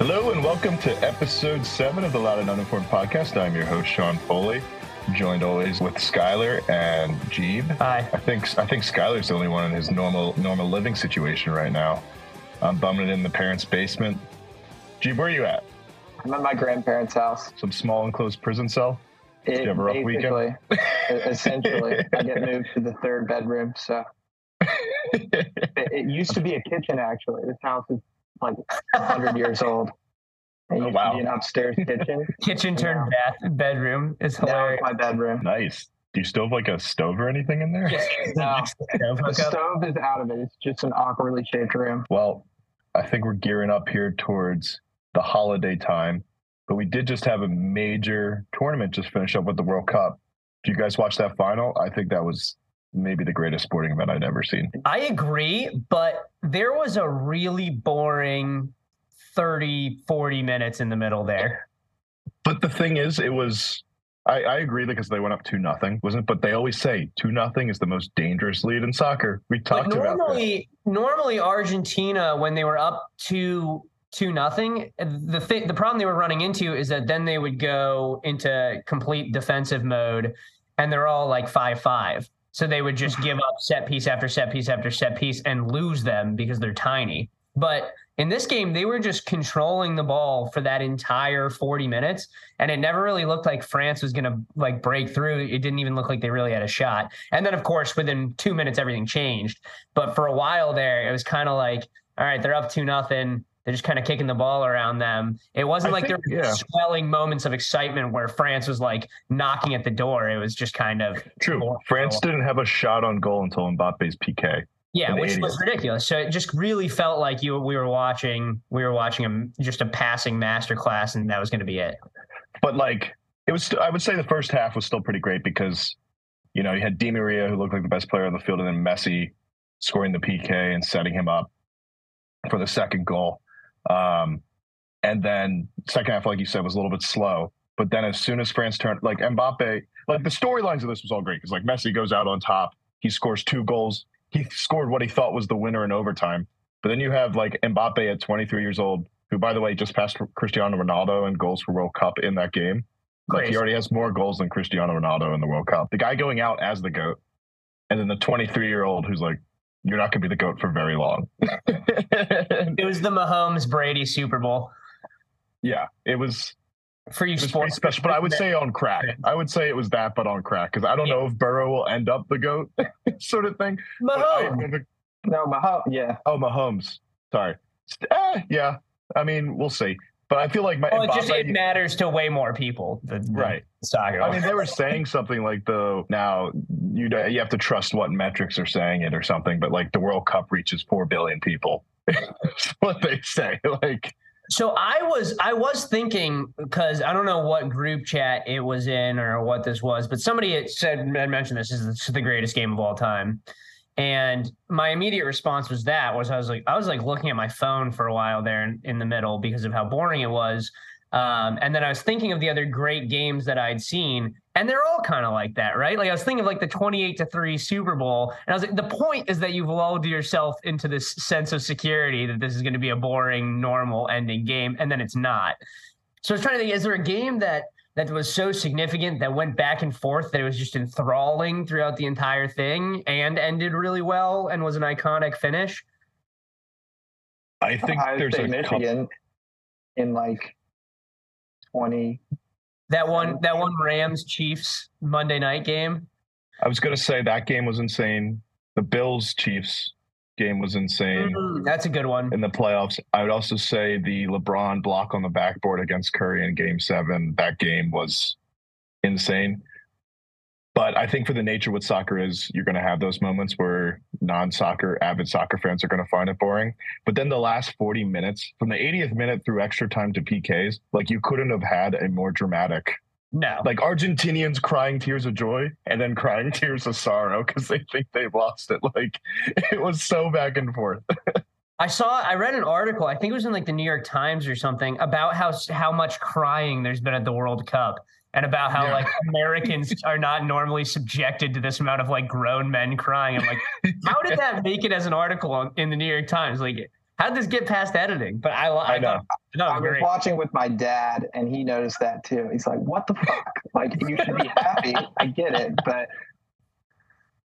Hello and welcome to episode seven of the Loud and Uninformed podcast. I'm your host Sean Foley, joined always with Skylar and Jeeb. Hi. I think I think Skylar's the only one in his normal normal living situation right now. I'm bumming it in the parents' basement. Jeeb, where are you at? I'm at my grandparents' house. Some small enclosed prison cell. Did It, you have a rough weekend? basically, essentially, I get moved to the third bedroom. So it, it used to be a kitchen. Actually, this house is like 100 years old. It used Oh, wow. be an upstairs kitchen. Kitchen turned bath bedroom is hilarious. it's my bedroom. nice. Do you still have like a stove or anything in there? No, Stove the stove is out of it. It's just an awkwardly shaped room. Well, I think we're gearing up here towards the holiday time, but we did just have a major tournament just finish up with the World Cup. Do you guys watch that final? I think that was maybe the greatest sporting event I'd ever seen. I agree, but there was a really boring 30, 40 minutes in the middle there. But the thing is, it was. I, I agree because they went up two nothing, wasn't? it? But they always say two nothing is the most dangerous lead in soccer. We talked about normally, normally Argentina, when they were up two two nothing, the thing, the problem they were running into is that then they would go into complete defensive mode, and they're all like five five. So they would just give up set piece after set piece after set piece and lose them because they're tiny. But in this game, they were just controlling the ball for that entire 40 minutes. And it never really looked like France was to like break through. It didn't even look like they really had a shot. And then, of course, within two minutes, everything changed. But for a while there, it was kind of like, all right, they're up two nothing. They're just kind of kicking the ball around them. It wasn't I like think- there were yeah. swelling moments of excitement where France was like knocking at the door. It was just kind of True. France didn't have a shot on goal until Mbappe's PK. Yeah, which 80s. was ridiculous. So it just really felt like you we were watching we were watching a, just a passing masterclass, and that was going to be it. but like it was i would say the first half was still pretty great because you know you had Di Maria who looked like the best player on the field and then Messi scoring the PK and setting him up for the second goal um and then second half like you said was a little bit slow. But then as soon as France turned like Mbappe like the storylines of this was all great because like Messi goes out on top. He scores two goals. He scored what he thought was the winner in overtime. But then you have like Mbappe at 23 years old who by the way just passed Cristiano Ronaldo in goals for World Cup in that game. Like he already has more goals than Cristiano Ronaldo in the World Cup. The guy going out as the GOAT, and then the 23 year old who's like, You're not gonna be the GOAT for very long. It was the Mahomes Brady Super Bowl yeah, it was for you was sports. special. But I would say on crack. I would say it was that, but on crack. Because I don't know if Burrow will end up the GOAT sort of thing. Mahomes. remember- No, Mahomes. Yeah, oh Mahomes. Sorry. Eh, yeah. I mean, we'll see. But I feel like my Well, it just Mbappe- it matters to way more people. than- than Right. I mean, they were saying something like the now you you have to trust what metrics are saying it or something, but like the World Cup reaches four billion people. What they say. Like, So I was I was thinking because I don't know what group chat it was in or what this was, but somebody had said had mentioned this is this is the greatest game of all time, and my immediate response was that was I was like I was like looking at my phone for a while there in, in the middle because of how boring it was, um, and then I was thinking of the other great games that I'd seen, and they're all kind of like that, right? Like I was thinking of like the twenty-eight to three Super Bowl, and I was like, the point is that you've lulled yourself into this sense of security that this is going to be a boring, normal ending game, and then it's not. So I was trying to think: is there a game that that was so significant that went back and forth that it was just enthralling throughout the entire thing and ended really well and was an iconic finish? I think Ohio there's State, a couple. In like 20. That one, that one Rams Chiefs Monday night game. I was gonna say that game was insane. The Bills Chiefs game was insane Mm, that's a good one. in the playoffs. I would also say the LeBron block on the backboard against Curry in Game Seven. That game was insane. But I think for the nature of what soccer is, you're going to have those moments where non-soccer avid soccer fans are going to find it boring. But then the last 40 minutes, from the 80th minute through extra time to PKs, like you couldn't have had a more dramatic No, like Argentinians crying tears of joy and then crying tears of sorrow because they think they've lost it. Like it was so back and forth. I saw I read an article, I think it was in like the New York Times or something, about how how much crying there's been at the World Cup and about how Yeah. like Americans are not normally subjected to this amount of like grown men crying. I'm like, how did that make it as an article on, in the New York Times? Like How did this get past editing? But I, I, I know. No, I was great. watching with my dad, and he noticed that too. He's like, "What the fuck? like, you should be happy. I get it, but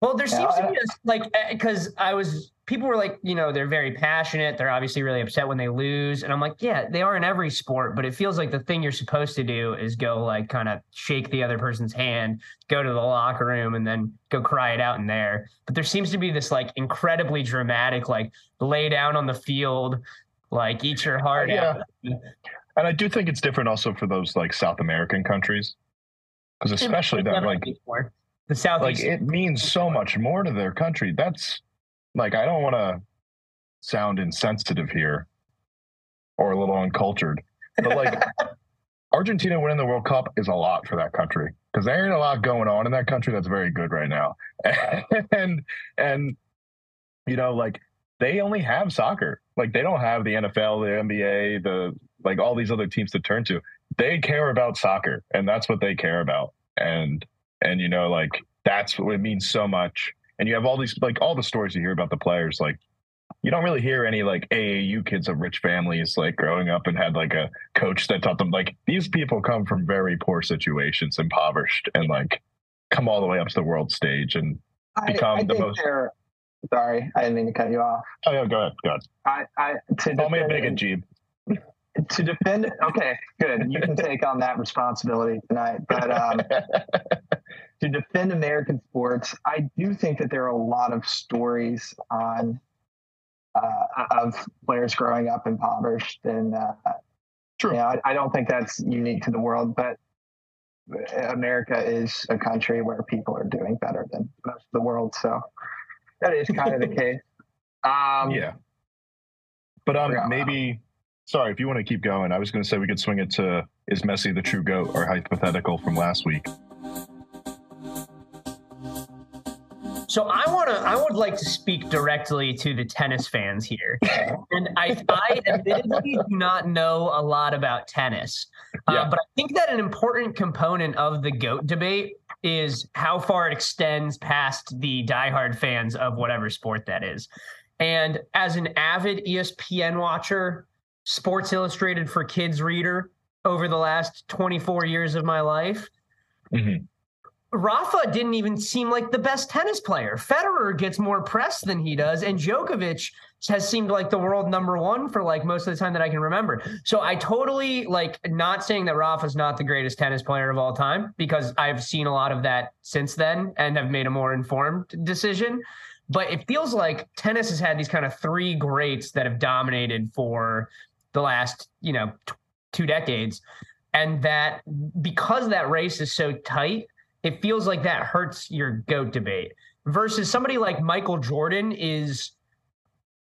Well, there Yeah, seems to be a, like eh, because I was people were like, you know, they're very passionate. They're obviously really upset when they lose, and I'm like, yeah, they are in every sport, but it feels like the thing you're supposed to do is go like kind of shake the other person's hand, go to the locker room, and then go cry it out in there. But there seems to be this like incredibly dramatic, like lay down on the field, like eat your heart out. And I do think it's different also for those like South American countries, because especially that like the South like it means so much more to their country. That's like I don't want to sound insensitive here or a little uncultured, but like Argentina winning the World Cup is a lot for that country because there ain't a lot going on in that country that's very good right now, and and you know like they only have soccer. Like they don't have the NFL, the NBA, the like all these other teams to turn to. They care about soccer, and that's what they care about. And and you know like that's what it means so much. And you have all these like all the stories you hear about the players. Like you don't really hear any like AAU kids of rich families like growing up and had like a coach that taught them like these people come from very poor situations, impoverished, and like come all the way up to the world stage. And Become I the most- Sorry, I didn't mean to cut you off. oh yeah, go ahead, go ahead. I, I to Call me a bigot, Jeeb. to defend. Okay, good. You can take on that responsibility tonight. But um, to defend American sports, I do think that there are a lot of stories on uh, of players growing up impoverished, and uh, True. you know, I, I don't think that's unique to the world, but. America is a country where people are doing better than most of the world, so that is kind of the case. Um, yeah. But um, maybe. Sorry, if you want to keep going, I was going to say we could swing it to is Messi the true goat or hypothetical from last week. So I want to. I would like to speak directly to the tennis fans here, and I, I admittedly do not know a lot about tennis, uh, Yeah. but I think that an important component of the goat debate is how far it extends past the diehard fans of whatever sport that is. And as an avid ESPN watcher, Sports Illustrated for Kids reader over the last 24 years of my life, Mhm. Rafa didn't even seem like the best tennis player. Federer gets more press than he does, and Djokovic has seemed like the world number one for like most of the time that I can remember. So I totally like not saying that Rafa's not the greatest tennis player of all time because I've seen a lot of that since then and have made a more informed decision. But it feels like tennis has had these kind of three greats that have dominated for the last, you know, t- two decades. And that because that race is so tight, it feels like that hurts your goat debate versus somebody like Michael Jordan is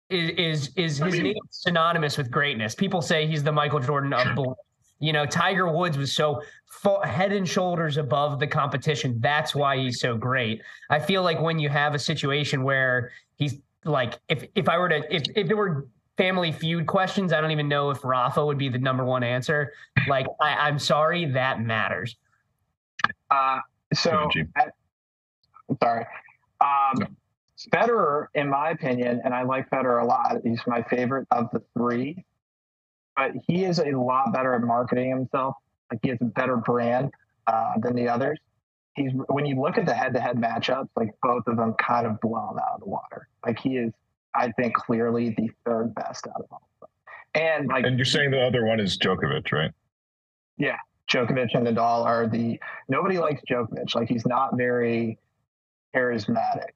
is is, is I his mean- name is synonymous with greatness. People say he's the Michael Jordan of. You know, Tiger Woods was so head and shoulders above the competition. That's why he's so great. I feel like when you have a situation where he's like, if if I were to if if there were family feud questions, I don't even know if Rafa would be the number one answer. Like, I, I'm sorry, that matters. Uh, so, at- sorry. Um, No. Federer, in my opinion, and I like Federer a lot. He's my favorite of the three, but he is a lot better at marketing himself. Like he has a better brand uh, than the others. He's when you look at the head-to-head matchups, like both of them kind of blow him out of the water. Like he is, I think, clearly the third best out of all of them. And like And you're saying the other one is Djokovic, right? Djokovic and Nadal are the nobody likes Djokovic. Like he's not very charismatic.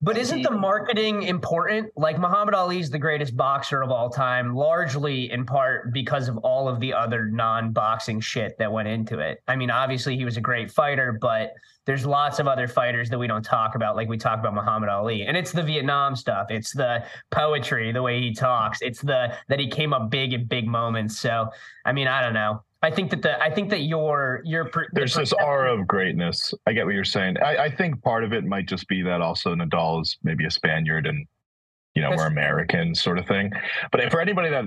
But isn't the marketing important? Like Muhammad Ali's the greatest boxer of all time, largely in part because of all of the other non boxing shit that went into it. I mean, obviously he was a great fighter, but there's lots of other fighters that we don't talk about, like we talk about Muhammad Ali. And it's the Vietnam stuff, it's the poetry, the way he talks, it's the that he came up big in big moments. So, I mean, I don't know. I think that the I think that your your per- the There's this aura of greatness. I get what you're saying. I, I think part of it might just be that also Nadal is maybe a Spaniard and you know we're American sort of thing. But for anybody that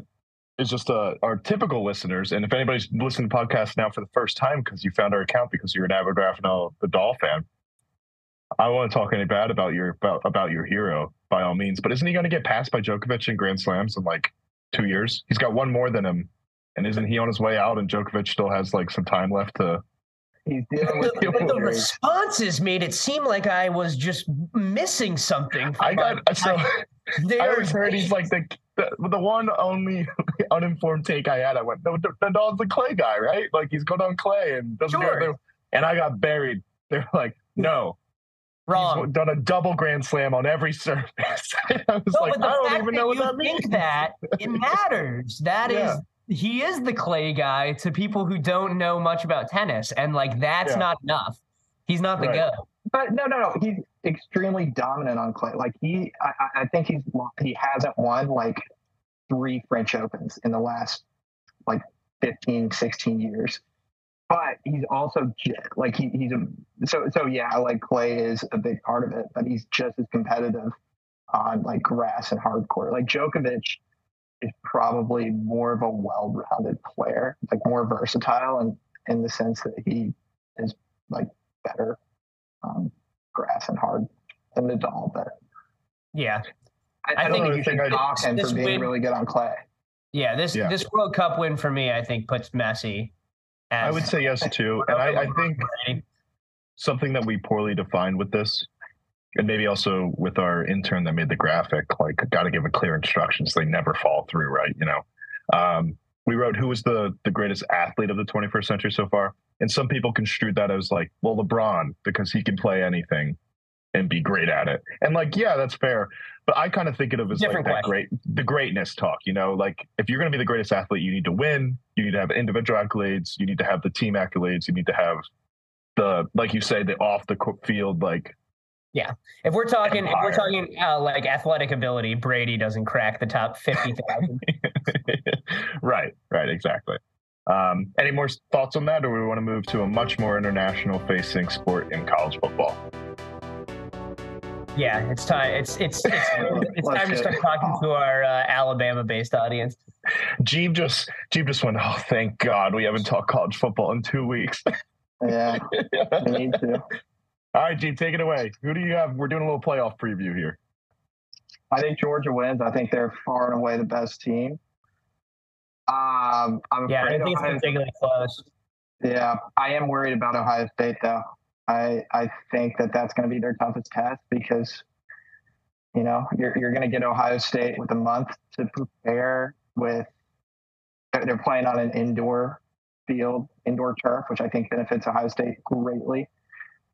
is just uh, our typical listeners, and if anybody's listening to podcasts now for the first time because you found our account because you're an avid Rafael Nadal fan, I want to talk any bad about your about, about your hero by all means. But isn't he going to get passed by Djokovic in Grand Slams in like two years. He's got one more than him, and isn't he on his way out? And Djokovic still has like some time left to. He's dealing with the, the responses made it seem like I was just missing something. I got so. I There- always heard he's like the the, the one only uninformed take I had. I went, no, Nadal's the clay guy, right? Like he's going on clay and doesn't do Sure. anything." And I got buried. They're like, no, wrong. He's done a double grand slam on every surface. I was No, like, but the I don't fact even that know what you that means. think that it matters. That is, Yeah. He is the clay guy to people who don't know much about tennis, and like that's Yeah. not enough. He's not the Right. go. But no, no, no. He's extremely dominant on clay. Like he, I, I- think he's he hasn't won like three French Opens in the last like 15, 16 years. But he's also like he, he's a so so yeah. Like clay is a big part of it, but he's just as competitive on like grass and hard court. Like Djokovic is probably more of a well-rounded player, like more versatile, and in the sense that he is like better um, grass and hard than Nadal, but Yeah, I, I I, don't think think the you thing should I- knock him for being win- really good on clay. yeah. This Yeah. this World Cup win for me, I think, puts Messi. As I would say yes too, and I, I think something that we poorly defined with this, and maybe also with our intern that made the graphic, like got to give a clear instructions. They never fall through, right? You know, um, we wrote who was the the greatest athlete of the 21st century so far, and some people construed that as like, well, LeBron because he can play anything and be great at it, and like, yeah, that's fair. But I kind of think of it as Different like that question. great, the greatness talk. You know, like if you're going to be the greatest athlete, you need to win. You need to have individual accolades. You need to have the team accolades. You need to have the like you say the off the field like if we're talking, if we're talking uh, like athletic ability, Brady doesn't crack the top fifty thousand. right right exactly um any more thoughts on that or we want to move to a much more international facing sport in college football yeah, it's time. It's it's it's, it's time to start it. talking to our uh, Alabama-based audience. Jeeb just Jeeb just went oh thank god we haven't talked college football in two weeks Yeah, we need to. All right Jeeb take it away who do you have we're doing a little playoff preview here I think Georgia wins. I think they're far and away the best team. Um, I'm Yeah, I afraid think it's particularly close. yeah, I am worried about Ohio State though. I I think that that's going to be their toughest test because you know you're you're going to get Ohio State with a month to prepare with. They're they're playing on an indoor field, indoor turf, which I think benefits Ohio State greatly.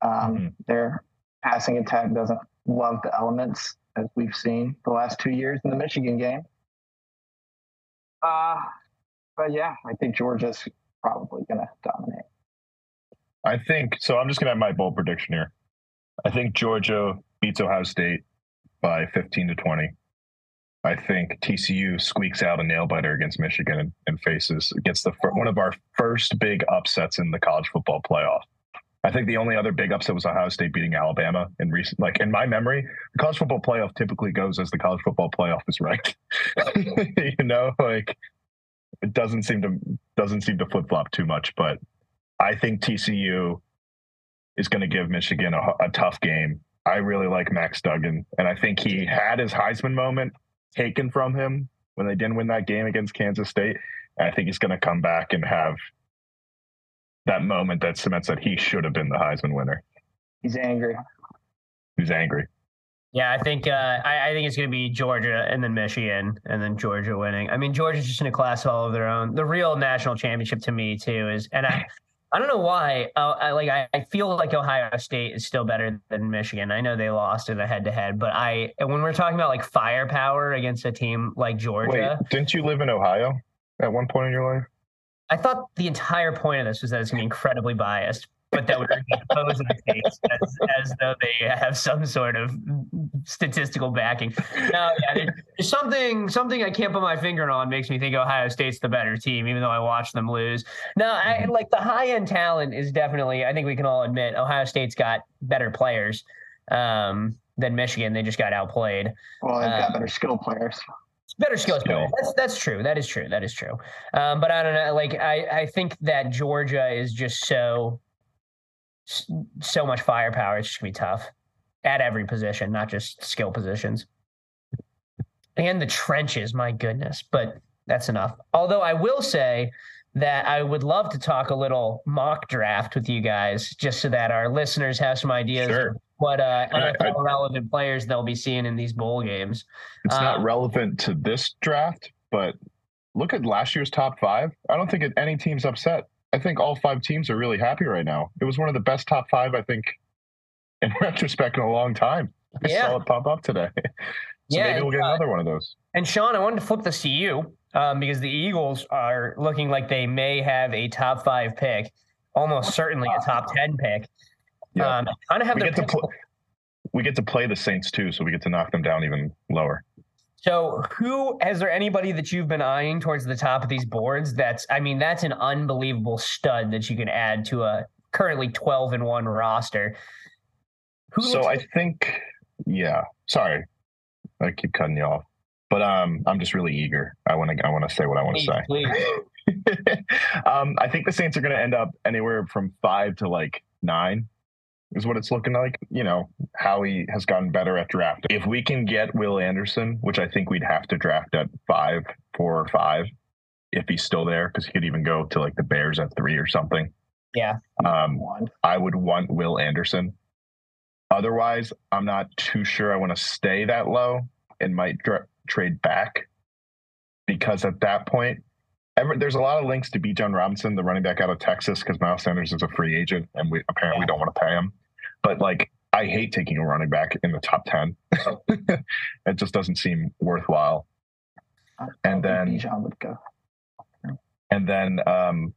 Um, Mhm. Their passing attack doesn't love the elements as we've seen the last two years in the Michigan game. Uh, but yeah, I think Georgia's probably going to dominate. i think so i'm just gonna have my bold prediction here i think georgia beats ohio state by 15 to 20 I think TCU squeaks out a nail biter against Michigan and, and faces gets the one of our first big upsets in the college football playoff. I think the only other big upset was Ohio State beating Alabama in recent, like in my memory, the college football playoff typically goes as the college football playoff is ranked. you know, like it doesn't seem to doesn't seem to flip flop too much, but I think TCU is going to give Michigan a, a tough game. I really like Max Duggan, and I think he had his Heisman moment taken from him when they didn't win that game against Kansas State. I think he's going to come back and have that moment that cements that he should have been the Heisman winner. He's angry. He's angry. Yeah, I think uh, I, I think it's going to be Georgia and then Michigan and then Georgia winning. I mean, Georgia's just in a class all of their own. The real national championship to me too is, and I, I don't know why. Uh, I like I, I feel like Ohio State is still better than Michigan. I know they lost in a head to head, but I when we're talking about like firepower against a team like Georgia, Wait, didn't you live in Ohio at one point in your life? I thought the entire point of this was that it's going to be incredibly biased, but that would be opposing the case as, as though they have some sort of statistical backing. No, yeah, there's something something I can't put my finger on makes me think Ohio State's the better team, even though I watched them lose. No, I Mhm. like the high end talent is definitely. I think we can all admit Ohio State's got better players um, than Michigan. They just got outplayed Well, they've got better skill players. Better skills Skill. player. That's that's true. That is true. That is true. Um, but I don't know. Like I, I think that Georgia is just so so much firepower. It's just gonna be tough at every position, not just skill positions. And the trenches, my goodness. But that's enough. Although I will say that I would love to talk a little mock draft with you guys, just so that our listeners have some ideas Sure. What uh, I- I- relevant players they'll be seeing in these bowl games. It's not Um, relevant to this draft, but look at last year's top five. I don't think any team's upset. I think all five teams are really happy right now. It was one of the best top five, I think, in retrospect, in a long time. I Yeah. saw it pop up today. so Yeah, maybe we'll get uh, another one of those. And Sean, I wanted to flip this to you um, because the Eagles are looking like they may have a top five pick, almost certainly a top ten pick. Yeah. Um, kind of have we get to pl- we get to play the Saints too, so we get to knock them down even lower. So, who has there anybody that you've been eyeing towards the top of these boards? That's, I mean, that's an unbelievable stud that you can add to a currently twelve and one roster. Who so I think, yeah. Sorry, I keep cutting you off, but um, I'm just really eager. I want to I want to say what I want to say. please. um, I think the Saints are going to end up anywhere from five to like nine, is what it's looking like. You know, Howie has gotten better at drafting. If we can get Will Anderson, which I think we'd have to draft at five, four or five, if he's still there, because he could even go to like the Bears at three or something. Yeah. Um, I would want Will Anderson. Otherwise, I'm not too sure I want to stay that low and might dra- trade back because at that point, ever, there's a lot of links to Bijan Robinson, the running back out of Texas, because Miles Sanders is a free agent and we apparently don't want to pay him. But like, I hate taking a running back in the top 10. it just doesn't seem worthwhile. And then- Bijan would go. And then, um,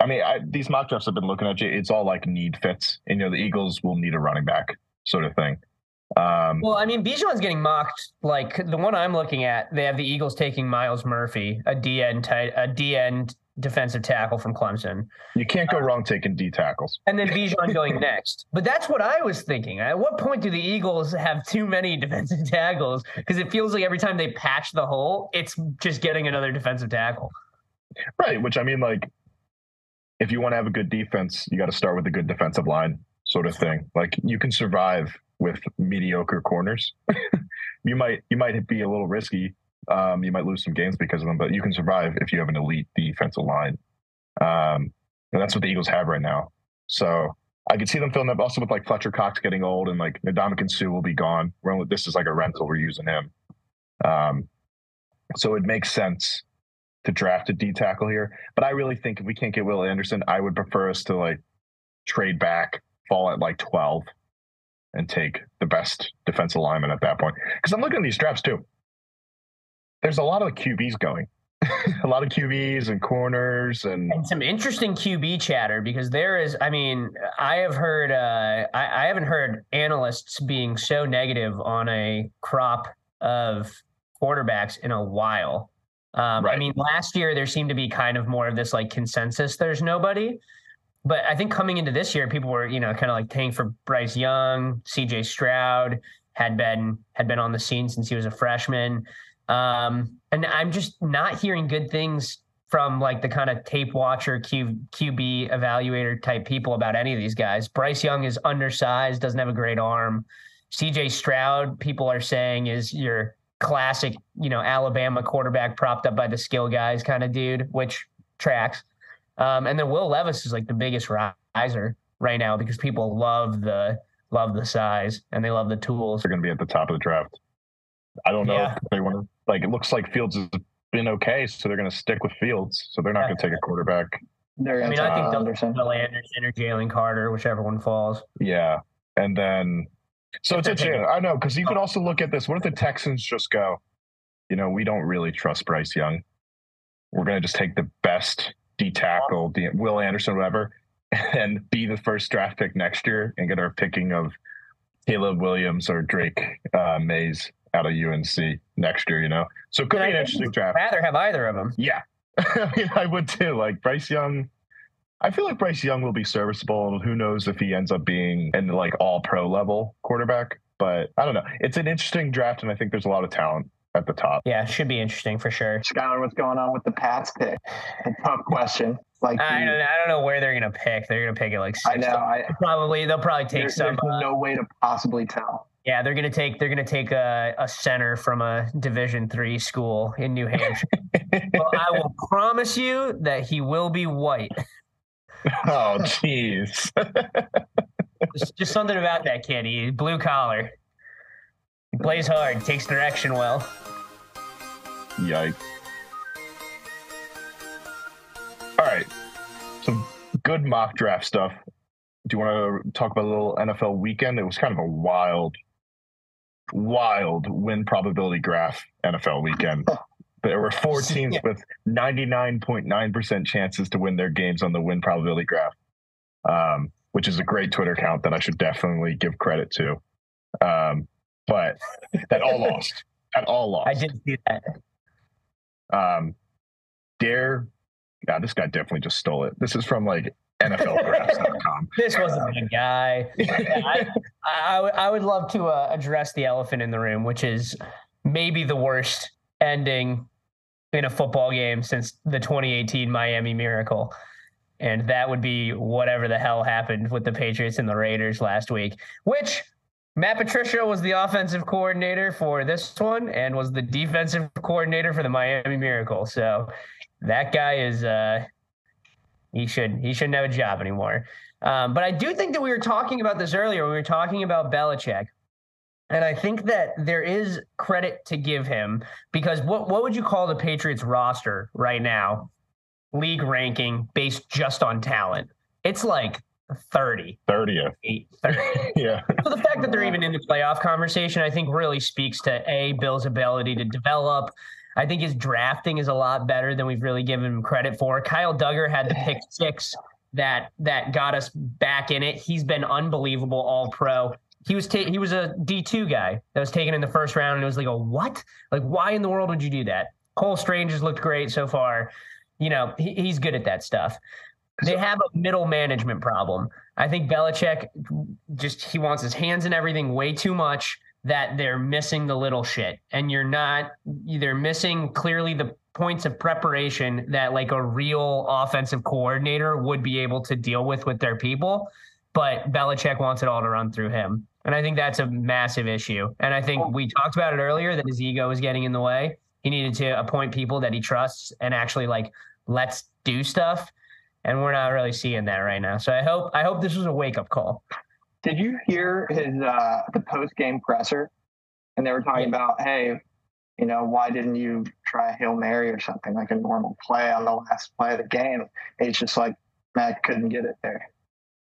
I mean, I, these mock drafts I've been looking at, you. it's all like need fits. And, you know, the Eagles will need a running back sort of thing. Um, Well, I mean, Bijan's getting mocked. Like the one I'm looking at, they have the Eagles taking Myles Murphy, a DN tight, a DN defensive tackle from Clemson, you can't go wrong taking D tackles. and then Bijan going next. But that's what I was thinking. At what point do the Eagles have too many defensive tackles? Because it feels like every time they patch the hole, it's just getting another defensive tackle. Right. Which I mean, like, if you want to have a good defense, you got to start with a good defensive line sort of thing. Like, you can survive with mediocre corners. you might you might be a little risky. Um, you might lose some games because of them, but you can survive if you have an elite defensive line. Um, and that's what the Eagles have right now. So I could see them filling up also with like Fletcher Cox getting old and like Ndamukong Suh will be gone. We're only, this is like a rental. We're using him. Um, so it makes sense to draft a D tackle here. But I really think if we can't get Will Anderson, I would prefer us to like trade back, fall at like 12 and take the best defensive lineman at that point. Because I'm looking at these drafts too. There's a lot of QBs going. a lot of QBs and corners and And some interesting QB chatter because there is, I mean, I have heard, uh, I, I haven't heard analysts being so negative on a crop of quarterbacks in a while. Um, I mean, last year there seemed to be kind of more of this like consensus. There's nobody, but I think coming into this year, people were, you know, kind of like paying for Bryce Young, C.J. Stroud had been had been on the scene since he was a freshman. Um, and I'm just not hearing good things from like the kind of tape watcher, Q, QB evaluator type people about any of these guys. Bryce Young is undersized, doesn't have a great arm. CJ Stroud, people are saying is your classic, you know, Alabama quarterback propped up by the skill guys kind of dude, which tracks. Um, and then Will Levis is like the biggest riser right now because people love the love the size and they love the tools. they're going to be at the top of the draft. I don't know Yeah. if they want to, like, it looks like Fields has been okay, so they're going to stick with Fields. So they're not Yeah. going to take a quarterback. They're I gonna mean, take I think Will they'll Anderson. Will Anderson or Jalen Carter, whichever one falls. Yeah. And then, so If it's they're interesting. I know, because you could also look at this. What if the Texans just go, you know, we don't really trust Bryce Young. We're going to just take the best D tackle, D- Will Anderson, whatever, and be the first draft pick next year and get our picking of Caleb Williams or Drake uh, Mays out of UNC next year, you know? So it could be an interesting draft. Rather have either of them. Yeah. I mean, I would too. Like Bryce Young, I feel like Bryce Young will be serviceable. Who knows if he ends up being an like all pro level quarterback? But I don't know. It's an interesting draft, and I think there's a lot of talent at the top. Yeah, should be interesting for sure. Skylar, what's going on with the Pats pick? A tough question. Like I the- don't, I don't know where they're gonna pick. They're gonna pick it like I know. I Probably they'll probably take there- some. there's uh, no way to possibly tell. Yeah, they're gonna take they're gonna take a, a center from a Division three school in New Hampshire. well, I will promise you that he will be white. oh, jeez. just, just something about that kid. He blue collar. He plays hard, takes direction well. Yikes. All right. Some good mock draft stuff. Do you want to talk about a little NFL weekend? It was kind of a wild, wild win probability graph NFL weekend. There were four teams with 99.9% chances to win their games on the win probability graph, um, which is a great Twitter account that I should definitely give credit to. Um, but that all lost. That all lost. I didn't see that. Um, Dare, God, this guy definitely just stole it. This is from like NFLgraphs.com. this wasn't a guy. I, I, I, would love to uh, address the elephant in the room, which is maybe the worst ending in a football game since the 2018 Miami Miracle. And that would be whatever the hell happened with the Patriots and the Raiders last week, which Matt Patricia was the offensive coordinator for this one and was the defensive coordinator for the Miami Miracle. So that guy is uh he should he shouldn't have a job anymore. Um, but I do think that we were talking about this earlier. We were talking about Belichick. And I think that there is credit to give him because what what would you call the Patriots roster right now? League ranking based just on talent. It's like 30. 30. 30. yeah. So the fact that they're even in the playoff conversation, I think really speaks to A, Bill's ability to develop. I think his drafting is a lot better than we've really given him credit for. Kyle Dugger had the pick six that that got us back in it. He's been unbelievable all pro. He was ta- he was a D2 guy that was taken in the first round and it was like a what? Like why in the world would you do that? Cole Strange has looked great so far. You know, he, he's good at that stuff. They have a middle management problem. I think Belichick just he wants his hands in everything way too much that they're missing the little shit. And you're not they're missing clearly the points of preparation that like a real offensive coordinator would be able to deal with with their people. But Belichick wants it all to run through him. And I think that's a massive issue. And I think we talked about it earlier that his ego is getting in the way. He needed to appoint people that he trusts and actually like let's do stuff and we're not really seeing that right now. So I hope I hope this was a wake up call. Did you hear his uh, the post game presser? And they were talking yeah. about, hey, you know, why didn't you try a hail mary or something like a normal play on the last play of the game? And it's just like Matt couldn't get it there.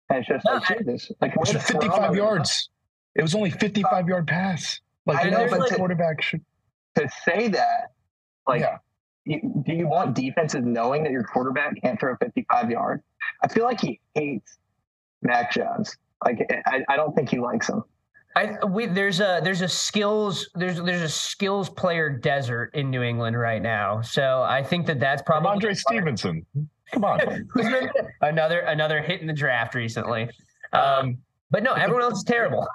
And it's just no, like, Jesus, like it was 55 yards. It was only 55 yard pass. Like, I know, but to, quarterback should to say that, like. Yeah do you want defenses knowing that your quarterback can't throw 55 yards? I feel like he hates Mac Jones. Like I, I don't think he likes him. I we there's a there's a skills there's there's a skills player desert in New England right now. So I think that that's probably Rhamondre Stevenson. Come on, another another hit in the draft recently. Um, but no, everyone else is terrible.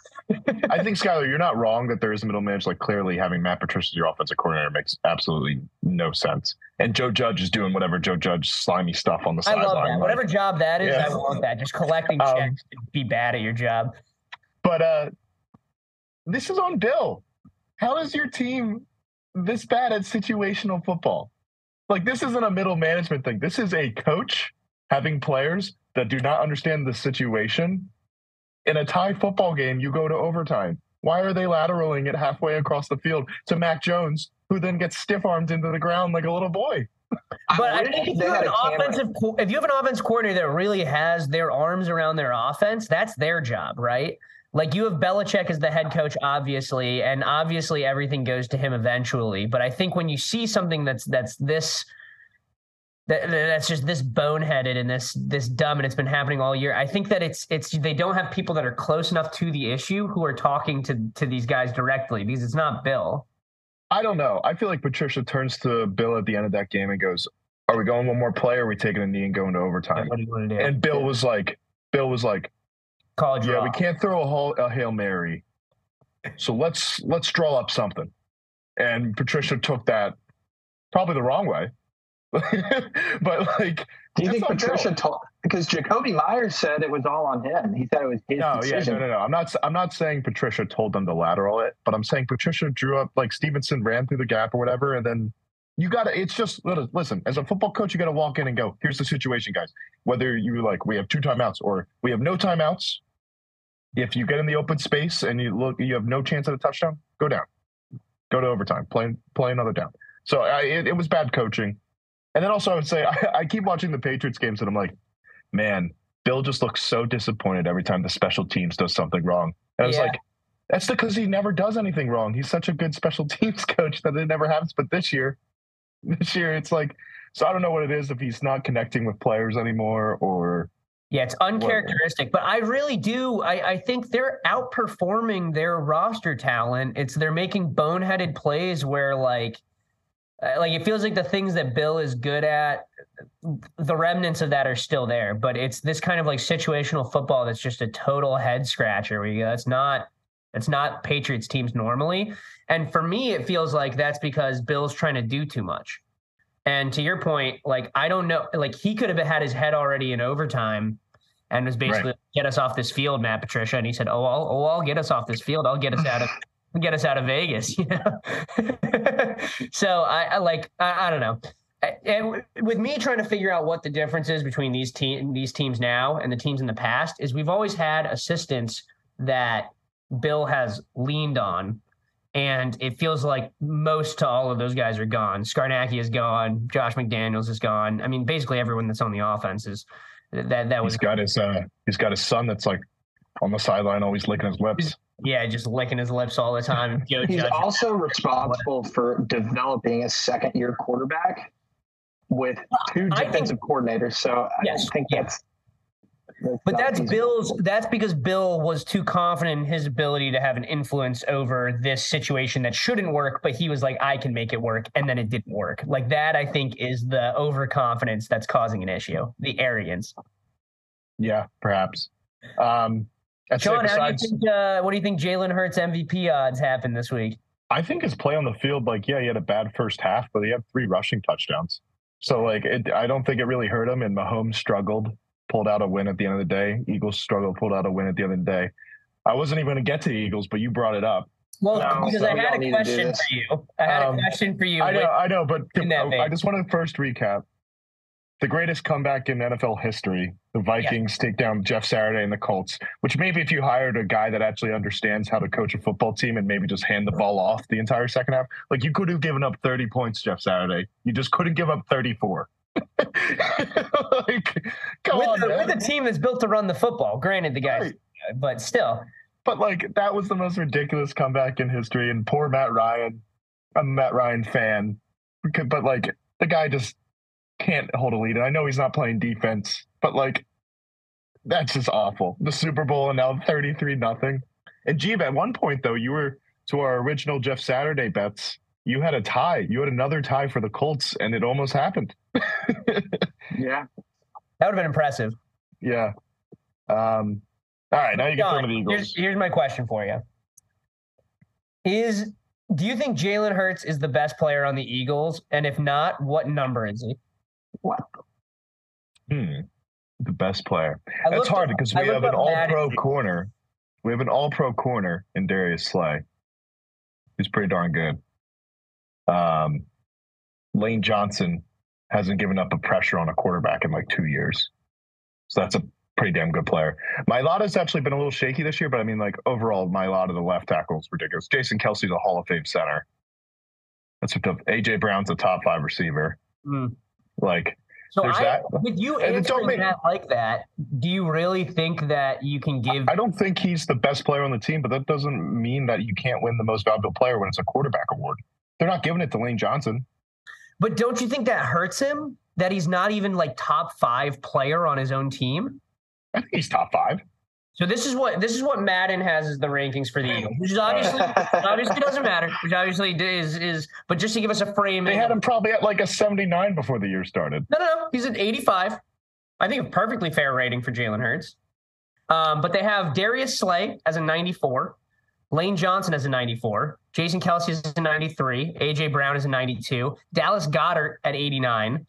I think Skyler, you're not wrong that there is a middle manage. Like clearly, having Matt Patricia as your offensive coordinator makes absolutely no sense. And Joe Judge is doing whatever Joe Judge slimy stuff on the sideline. I love that. Like, Whatever job that is, yeah. I want that. Just collecting um, checks be bad at your job. But uh this is on Bill. How is your team this bad at situational football? Like this isn't a middle management thing. This is a coach having players that do not understand the situation in a tie football game, you go to overtime. Why are they lateraling it halfway across the field to Mac Jones, who then gets stiff armed into the ground like a little boy? But I think if you have an offensive, if you have an offense coordinator that really has their arms around their offense, that's their job, right? Like you have Belichick as the head coach, obviously, and obviously everything goes to him eventually. But I think when you see something that's that's this that, that's just this boneheaded and this this dumb and it's been happening all year. I think that it's it's they don't have people that are close enough to the issue who are talking to to these guys directly because it's not Bill. I don't know. I feel like Patricia turns to Bill at the end of that game and goes, "Are we going one more play? Or are we taking a knee and going to overtime?" what do you want to do? And Bill was like, "Bill was like, college. Yeah, we can't throw a, whole, a hail mary, so let's let's draw up something." And Patricia took that probably the wrong way but like, do you think Patricia told? Because Jakobi Meyers said it was all on him. He said it was his No, yeah, no, no, no. I'm not. I'm not saying Patricia told them to lateral it, but I'm saying Patricia drew up like Stevenson ran through the gap or whatever, and then you got to. It's just listen. As a football coach, you got to walk in and go. Here's the situation, guys. Whether you like, we have two timeouts or we have no timeouts. If you get in the open space and you look, you have no chance at a touchdown. Go down. Go to overtime. Play play another down. So I, it, it was bad coaching. And then also, I would say I, I keep watching the Patriots games, and I'm like, man, Bill just looks so disappointed every time the special teams does something wrong. And I was Yeah. like, that's because he never does anything wrong. He's such a good special teams coach that it never happens. But this year, this year, it's like, so I don't know what it is if he's not connecting with players anymore or Yeah, it's uncharacteristic, but I really do. I, I think they're outperforming their roster talent. It's they're making boneheaded plays where like, Uh, like it feels like the things that Bill is good at, the remnants of that are still there. But it's this kind of like situational football that's just a total head scratcher. Where you go, it's not, it's not Patriots teams normally. And for me, it feels like that's because Bill's trying to do too much. And to your point, like I don't know, like he could have had his head already in overtime and was basically get us off this field, Matt Patricia. And he said, "Oh, I'll, oh, I'll get us off this field. I'll get us out of get us out of Vegas." You know. so I, I like I, I don't know. And with me trying to figure out what the difference is between these team these teams now and the teams in the past is we've always had assistants that Bill has leaned on and it feels like most to all of those guys are gone. Scarnecchia is gone. Josh McDaniels is gone. I mean, basically everyone that's on the offense is that. That was he's got his uh he's got his son that's like on the sideline always licking his lips. Yeah, just licking his lips all the time. Joe He's Judge. also responsible for developing a second year quarterback with two I think- defensive coordinators. So I Yes, don't think yeah. that's. that's But that's feasible. Bill's. That's because Bill was too confident in his ability to have an influence over this situation that shouldn't work. But he was like, "I can make it work," and then it didn't work. Like that, I think, is the overconfidence that's causing an issue. The arrogance. Yeah, perhaps. Um I'd say Sean, how do you think? Uh, what do you think? Jalen Hurts MVP odds happen this week? I think his play on the field, like, yeah, he had a bad first half, but he had three rushing touchdowns. So, like, it, I don't think it really hurt him. And Mahomes struggled, pulled out a win at the end of the day. Eagles struggled, pulled out a win at the end of the day. I wasn't even going to get to the Eagles, but you brought it up. Well, No, because so I had a need to do question for you. I had Um, a question for you. I know, I know, but in that I just want to first recap the greatest comeback in NFL history. The Vikings take down Jeff Saturday and the Colts, which maybe if you hired a guy that actually understands how to coach a football team and maybe just hand the ball off the entire second half, like you could have given up 30 points, Jeff Saturday. You just couldn't give up 34. like, come with, on, a, with a team that's built to run the football. Granted, the guys, Right. but still, But like that was the most ridiculous comeback in history. And poor Matt Ryan. I'm a Matt Ryan fan. But like the guy just can't hold a lead. And I know he's not playing defense, but like that's just awful. The Super Bowl and now 33 nothing. And Jeeb, at one point though, you were to our original Jeff Saturday bets. You had a tie. You had another tie for the Colts, and it almost happened. Yeah. that would have been impressive. Yeah. Um, all right, now you get John, some of the Eagles. here's, here's my question for you: Is do you think Jalen Hurts is the best player on the Eagles? And if not, what number is he? What? Hmm. The best player. I That's hard up- because we have an all Madden. pro corner. We have an all pro corner in Darius Slay. He's pretty darn good. Um, Lane Johnson hasn't given up a pressure on a quarterback in like two years. So that's a pretty damn good player. Mailata has actually been a little shaky this year, but I mean, like overall, Mailata of the left tackle, is ridiculous. Jason Kelce's a Hall of Fame center. That's what the AJ Brown's a top five receiver. Hmm. Like, So There's I, that. with you answering make- that like that, do you really think that you can give? I don't think he's the best player on the team, but that doesn't mean that you can't win the most valuable player when it's a quarterback award. They're not giving it to Lane Johnson. But don't you think that hurts him? That he's not even like top five player on his own team. I think he's top five. So this is what this is what Madden has as the rankings for the Eagles, which is obviously obviously doesn't matter, which obviously is is. But just to give us a frame, They had him probably at like a 79 before the year started. No, no, no. He's at 85. I think a perfectly fair rating for Jalen Hurts. Um, but they have Darius Slay as a 94, Lane Johnson as a 94, Jason Kelce as a 93, AJ Brown as a 92, Dallas Goedert at 89,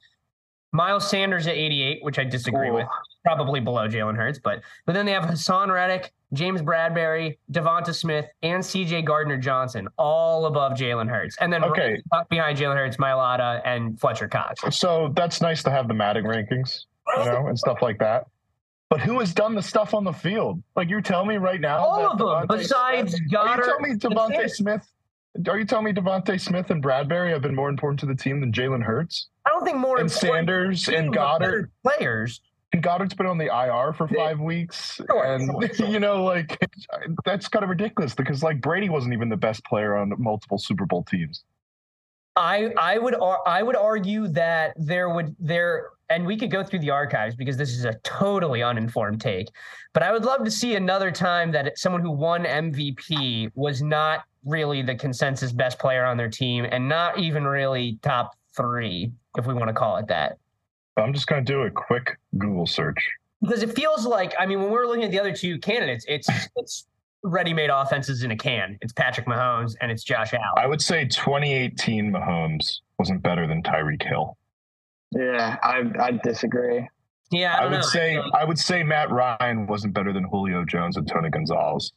Miles Sanders at 88, which I disagree Ooh. with. Probably below Jalen Hurts, but but then they have Haason Reddick, James Bradberry, Devonta Smith, and CJ Gardner Johnson, all above Jalen Hurts. And then Okay. right behind Jalen Hurts, Mailata and Fletcher Cox. So that's nice to have the Madden rankings, you know, and stuff like that. But who has done the stuff on the field? Like you tell me right now. All of them, DeVonta besides Smith- Are you Goedert. telling me and DeVonta Smith. Are you telling me DeVonta Smith and Bradberry have been more important to the team than Jalen Hurts? I don't think more And important Sanders and Goedert. players. And Goedert's been on the IR for Yeah. five weeks, Sure, and sure, sure. you know, like that's kind of ridiculous because like Brady wasn't even the best player on multiple Super Bowl teams. I I would I would argue that there would there and we could go through the archives because this is a totally uninformed take, but I would love to see another time that someone who won MVP was not really the consensus best player on their team and not even really top three, if we want to call it that. I'm just going to do a quick Google search. Because it feels like I mean when we're looking at the other two candidates, it's it's ready-made offenses in a can. It's Patrick Mahomes and it's Josh Allen. I would say 2018 Mahomes wasn't better than Tyreek Hill. Yeah, I I disagree. yeah, I, I, don't would know. say I would say Matt Ryan wasn't better than Julio Jones and Tony Gonzalez.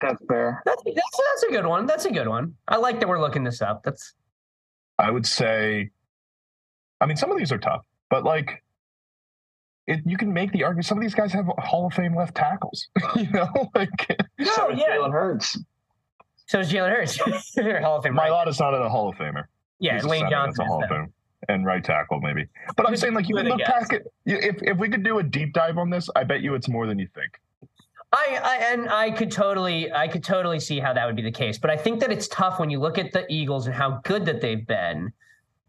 That's fair. That's, that's that's a good one. That's a good one. I like that we're looking this up. That's I would say, I mean, some of these are tough, but like, it, you can make the argument. Some of these guys have Hall of Fame left tackles. you know, like so no, is yeah. Jalen Hurts. So is Jalen Hurts. Hall of Fame. Right? Mailata's not a Hall of Famer. Yeah, He's a Lane center that's Johnson. a Hall of. Fame. And right tackle, maybe. But I'm saying, like, you who are can the look guys? back at if if we could do a deep dive on this, I bet you it's more than you think. I, I and I could totally I could totally see how that would be the case. But I think that it's tough when you look at the Eagles and how good that they've been.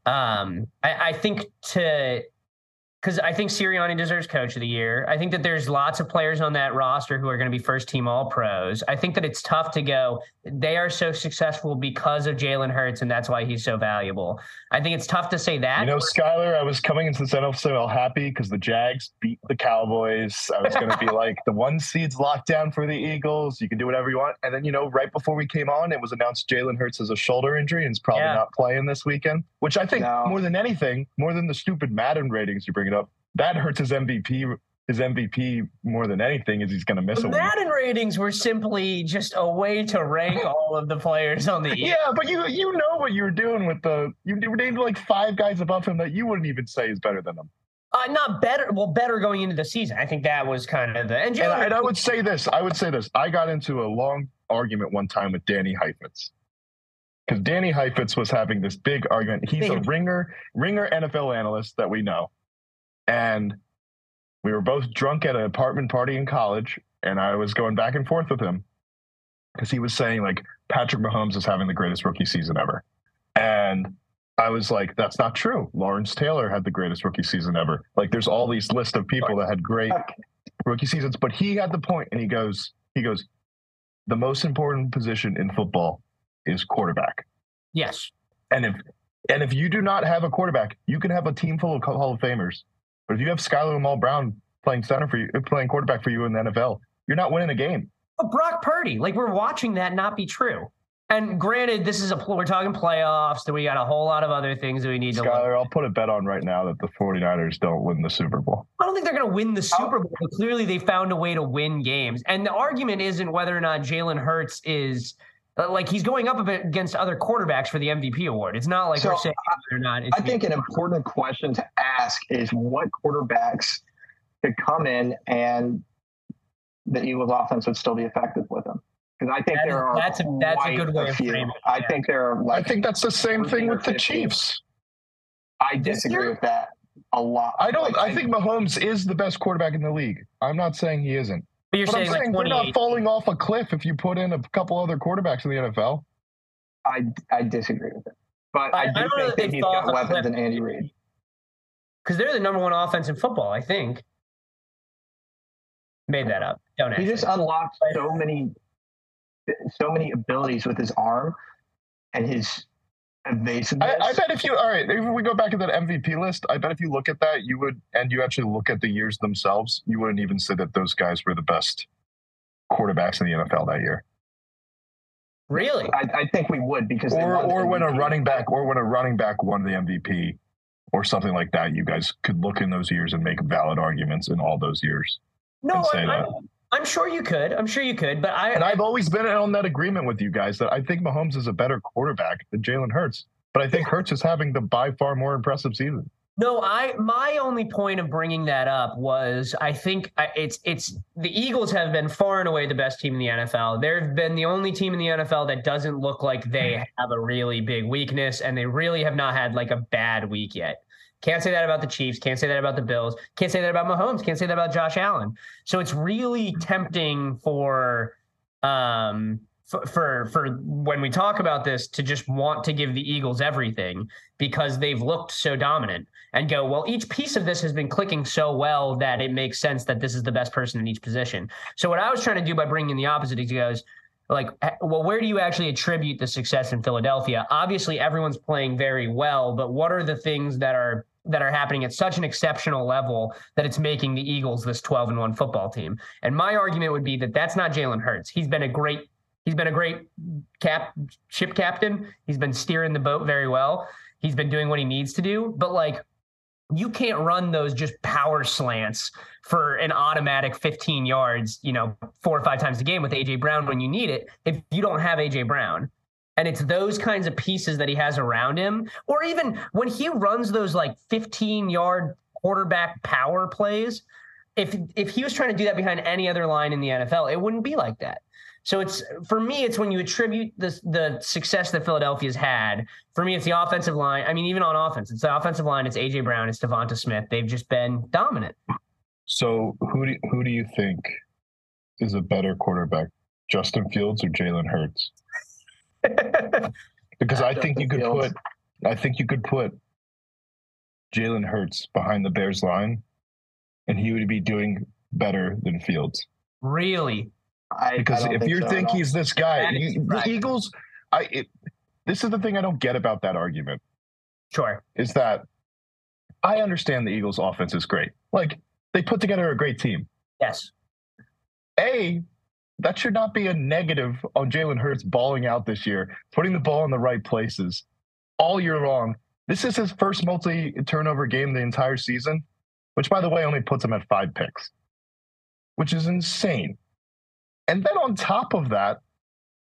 Um, I, I think to because I think Sirianni deserves coach of the year. I think that there's lots of players on that roster who are going to be first team all pros. I think that it's tough to go, they are so successful because of Jalen Hurts, and that's why he's so valuable. I think it's tough to say that. You know, Skyler, I was coming into this NFL all happy because the Jags beat the Cowboys. I was going to be like, the one seed's locked down for the Eagles. You can do whatever you want. And then, you know, right before we came on, it was announced Jalen Hurts has a shoulder injury and is probably Yeah. not playing this weekend, which I think No. more than anything, more than the stupid Madden ratings you bring it up, that hurts his MVP. His MVP more than anything is he's going to miss the a week. Madden ratings were simply just a way to rank all of the players on the. Yeah, but you you know what you were doing with the you named like five guys above him that you wouldn't even say is better than him. Uh, not better. Well, better going into the season. I think that was kind of the. And And, I- and I would say this. I would say this. I got into a long argument one time with Danny Heifetz. Because Danny Heifetz was having this big argument. He's a ringer, ringer NFL analyst that we know. And we were both drunk at an apartment party in college, and I was going back and forth with him. Because he was saying, like, Patrick Mahomes is having the greatest rookie season ever. And I was like, that's not true. Lawrence Taylor had the greatest rookie season ever. Like, there's all these list of people that had great rookie seasons, but he had the point, and he goes, he goes, the most important position in football is quarterback. yes, And if and if you do not have a quarterback, you can have a team full of Hall of Famers. But if you have Skylar Lamal Brown playing center for you, playing quarterback for you in the NFL, you're not winning a game. but Brock Purdy, like we're watching that not be true. And granted, this is a we're talking playoffs. That we got a whole lot of other things that we need to. Look. Skylar, I'll put a bet on right now that the 49ers don't win the Super Bowl. I don't think they're going to win the oh. Super Bowl. But clearly, they found a way to win games. And the argument isn't whether or not Jalen Hurts is like he's going up against other quarterbacks for the MVP award. It's not like So, we're saying whether or not. It's I think an important question to ask is what quarterbacks could come in and the Eagles offense would still be effective with them. Because I think That is- there are that's a- that's a good way of framing it, I yeah. think there are I think that's the same thing with the 50. Chiefs. I disagree with that a lot. I don't. Like, I think Mahomes is the best quarterback in the league. I'm not saying he isn't. But you're But I'm saying like they're not falling off a cliff if you put in a couple other quarterbacks in the NFL. I I disagree with it. But I- I, I do don't know think that that they've he's thought got a weapons cliff. in Andy Reid. because they're the number one offense in football. I think. Made that up. Don't He actually. just unlocked so many so many abilities with his arm and his evasiveness. I, I bet if you all right, if we go back to that MVP list, I bet if you look at that, you would, and you actually look at the years themselves, you wouldn't even say that those guys were the best quarterbacks in the NFL that year, really. I, I think we would because or won or when a running back, or when a running back won the MVP. or something like that, you guys could look in those years and make valid arguments in all those years. No, I, I'm sure you could. I'm sure you could, but I and I've always been on that agreement with you guys that I think Mahomes is a better quarterback than Jalen Hurts, but I think Hurts is having the by far more impressive season. No, I my only point of bringing that up was I think uh, it's it's the Eagles have been far and away the best team in the NFL. They've been the only team in the NFL that doesn't look like they mm. have a really big weakness, and they really have not had like a bad week yet. Can't say that about the Chiefs. Can't say that about the Bills. Can't say that about Mahomes. Can't say that about Josh Allen. So it's really tempting for um for, for for when we talk about this to just want to give the Eagles everything because they've looked so dominant and go well each piece of this has been clicking so well that it makes sense that this is the best person in each position. So what I was trying to do by bringing in the opposite is goes like well where do you actually attribute the success in Philadelphia? Obviously everyone's playing very well, but what are the things that are that are happening at such an exceptional level that it's making the Eagles this 12 and 1 football team. And my argument would be that that's not Jalen Hurts. He's been a great He's been a great cap ship captain. He's been steering the boat very well. He's been doing what he needs to do. But like you can't run those just power slants for an automatic 15 yards, you know, four or five times a game with AJ Brown when you need it if you don't have AJ Brown. And it's those kinds of pieces that he has around him. Or even when he runs those like 15 yard quarterback power plays, if if he was trying to do that behind any other line in the NFL, it wouldn't be like that. So it's for me, it's when you attribute the the success that Philadelphia's had. For me, it's the offensive line. I mean, even on offense, it's the offensive line. It's AJ Brown. It's DeVonta Smith. They've just been dominant. So who do who do you think is a better quarterback, Justin Fields or Jalen Hurts? because I think you could put I think you could put Jalen Hurts behind the Bears line, and he would be doing better than Fields. Really? I, because I if you so think he's this guy, you, right. the Eagles, I it, this is the thing I don't get about that argument. Sure, is that I understand the Eagles' offense is great. Like they put together a great team. Yes. A that should not be a negative on Jalen Hurts balling out this year, putting the ball in the right places all year long. This is his first multi turnover game the entire season, which, by the way, only puts him at five picks, which is insane. And then on top of that,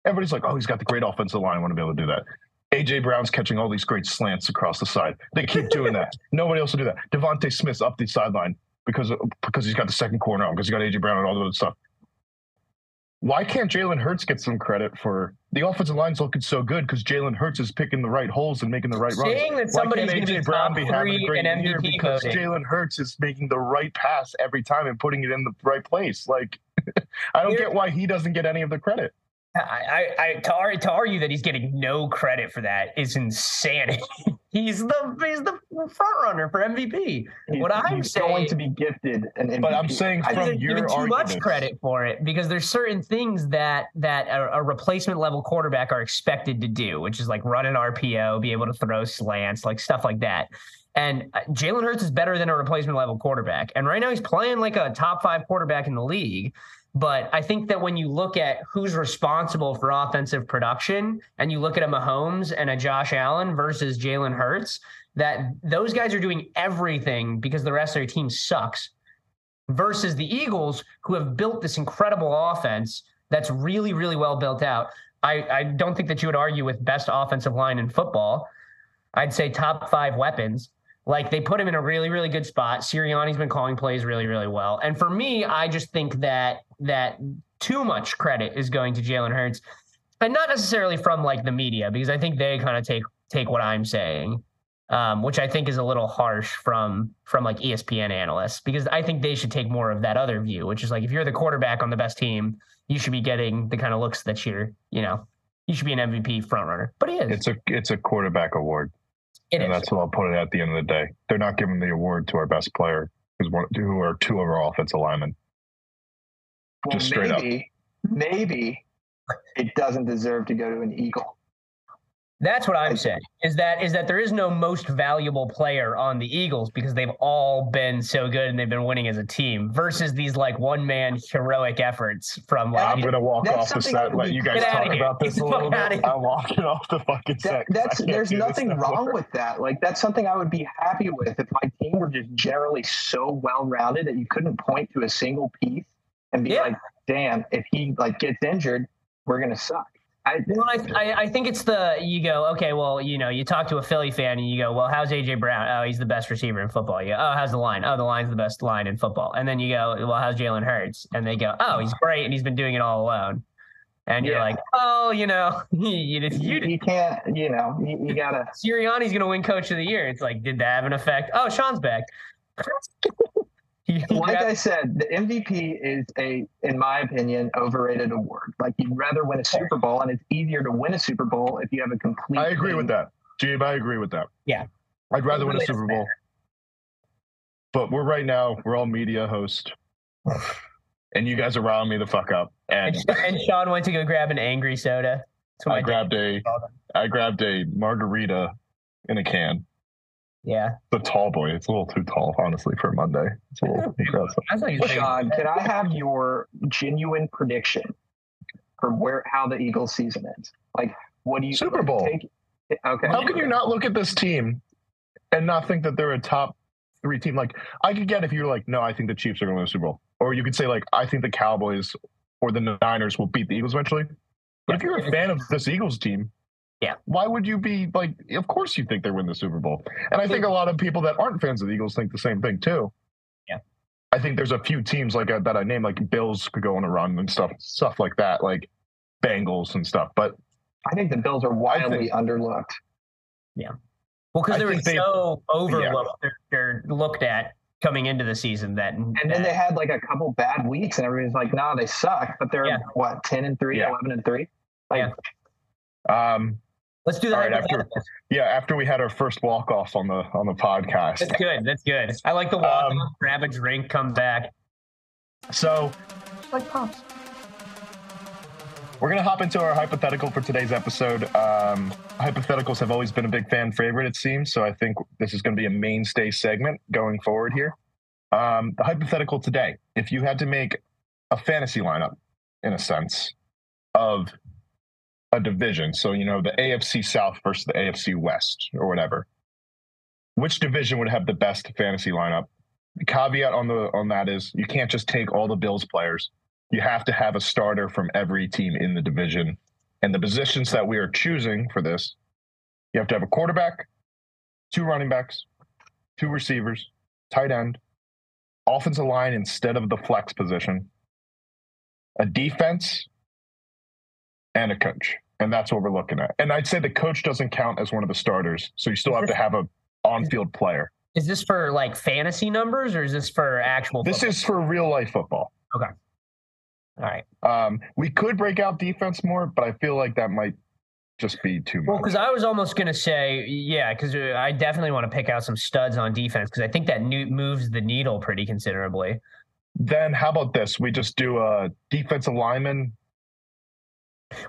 everybody's like, oh, he's got the great offensive line. I want to be able to do that. AJ Brown's catching all these great slants across the side. They keep doing that. Nobody else will do that. DeVonta Smith's up the sideline because because he's got the second corner on, because he's got AJ Brown and all the other stuff. Why can't Jalen Hurts get some credit for the offensive line's looking so good because Jalen Hurts is picking the right holes and making the right Saying runs? That Why can't AJ Brown be having a great year because Jalen Hurts is making the right pass every time and putting it in the right place? Like I don't get why he doesn't get any of the credit. I, I, to, to argue that he's getting no credit for that is insanity. he's the he's the front runner for MVP. He's, what I'm he's saying, going to be gifted an MVP. But I'm saying from I your too arguments. much credit for it because there's certain things that that a, a, replacement level quarterback are expected to do, which is like run an RPO, be able to throw slants, like stuff like that. And uh, Jalen Hurts is better than a replacement level quarterback. And right now he's playing like a top five quarterback in the league. But I think that when you look at who's responsible for offensive production and you look at a Mahomes and a Josh Allen versus Jalen Hurts, that those guys are doing everything because the rest of their team sucks versus the Eagles who have built this incredible offense that's really, really well built out. I, I don't think that you would argue with best offensive line in football. I'd say top five weapons. Like they put him in a really, really good spot. Sirianni's been calling plays really, really well. And for me, I just think that that too much credit is going to Jalen Hurts, and not necessarily from like the media, because I think they kind of take take what I'm saying, um, which I think is a little harsh from from like ESPN analysts, because I think they should take more of that other view, which is like if you're the quarterback on the best team, you should be getting the kind of looks that you're, you know, you should be an MVP frontrunner. But he is. It's a it's a quarterback award. It and is. that's what I'll put it at the end of the day. They're not giving the award to our best player, who's one, who are two of our offensive linemen. Well, Just straight maybe, up. maybe it doesn't deserve to go to an Eagle. That's what I'm saying. Is that is that there is no most valuable player on the Eagles because they've all been so good and they've been winning as a team versus these like one man heroic efforts from like I'm gonna walk off the set. I Let you guys Get talk about this a little bit. I'm walking off the fucking That, set. 'cause I that's there's nothing wrong more. with that. Like that's something I would be happy with if my team were just generally so well rounded that you couldn't point to a single piece and be Yeah. like, "Damn, if he like gets injured, we're gonna suck." I, Well, I, I, think it's the you go okay. Well, you know, you talk to a Philly fan and you go, well, how's AJ Brown? Oh, he's the best receiver in football. You go, oh, how's the line? Oh, the line's the best line in football. And then you go, well, how's Jalen Hurts? And they go, oh, he's great and he's been doing it all alone. And you're like, oh, you know, you you, you, you can't, you know, you, you gotta. Sirianni's to win Coach of the Year. It's like, did that have an effect? Oh, Sean's back. You Like I said, the MVP is a, in my opinion, overrated award. Like you'd rather win a Super Bowl, and it's easier to win a Super Bowl if you have a complete. I agree with that. Jeeb, I agree with that. Yeah. I'd rather win a Super doesn't Bowl. But we're right now, we're all media host. and you guys are riling me the fuck up. and, And and Sean went to go grab an angry soda. That's what I I grabbed a I grabbed a margarita in a can. Yeah. The tall boy. It's a little too tall, honestly, for Monday. It's a little aggressive. I thought he was. Sean, can I have your genuine prediction for where how the Eagles season ends? Like, what do you Super Bowl. Take, okay. How can you not look at this team and not think that they're a top three team? Like, I could get if you're like, no, I think the Chiefs are going to win the Super Bowl. Or you could say, like, I think the Cowboys or the Niners will beat the Eagles eventually. But if you're a fan of this Eagles team, Yeah. why would you be like, of course you think they win the Super Bowl? And I think a lot of people that aren't fans of the Eagles think the same thing too. Yeah. I think there's a few teams like uh, that I name, like Bills could go on a run and stuff, stuff like that, like Bengals and stuff. But I think the Bills are wildly underlooked. Yeah. Well, because they were think they- so overlooked, they're, they're looked at coming into the season that. And then they had like a couple bad weeks, and everybody's like, "Nah, they suck." But they're Yeah. what ten and three, Yeah. 11 and three. Like, Yeah. um, Let's do that. All right, after- yeah, after we had our first walk off on the on the podcast, That's good. That's good. I like the walk, Um, grab a drink, come back. so Like pops. we're gonna hop into our hypothetical for today's episode. Um, hypotheticals have always been a big fan favorite, it seems. So I think this is going to be a mainstay segment going forward here. Um, the hypothetical today: if you had to make a fantasy lineup, in a sense, of a division, so you know the AFC South versus the AFC West or whatever, which division would have the best fantasy lineup? The caveat on the on that is you can't just take all the Bills players you have to have a starter from every team in the division. And the positions that we are choosing for this, you have to have a quarterback, two running backs, two receivers, tight end, offensive line instead of the flex position, a defense, and a coach. And that's what we're looking at. And I'd say the coach doesn't count as one of the starters. So you still have to have a on-field player. Is this for like fantasy numbers or is this for actual? This football? is for real life football. Okay. All right. Um, we could break out defense more, but I feel like that might just be too much. Well, because I was almost going to say, yeah, because I definitely want to pick out some studs on defense because I think that new moves the needle pretty considerably. Then how about this? We just do a defensive lineman.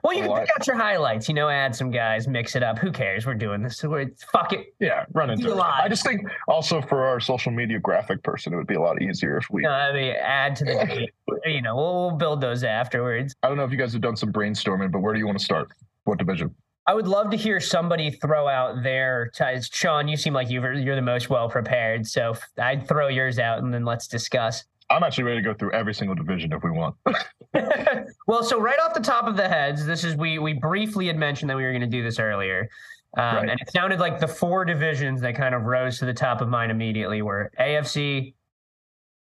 Well, you can pick out your highlights, you know, add some guys, mix it up. Who cares? We're doing this. We're, fuck it. Yeah, run into it. I just think also for our social media graphic person, it would be a lot easier if we. Know, I mean, add to the, you know, we'll, we'll build those afterwards. I don't know if you guys have done some brainstorming, but where do you want to start? What division? I would love to hear somebody throw out their ties. Sean, you seem like you're, you're the most well prepared. So I'd throw yours out and then let's discuss. I'm actually ready to go through every single division if we want. well, so right off the top of the heads, this is we we briefly had mentioned that we were going to do this earlier, um, Right. and it sounded like the four divisions that kind of rose to the top of mind immediately were AFC,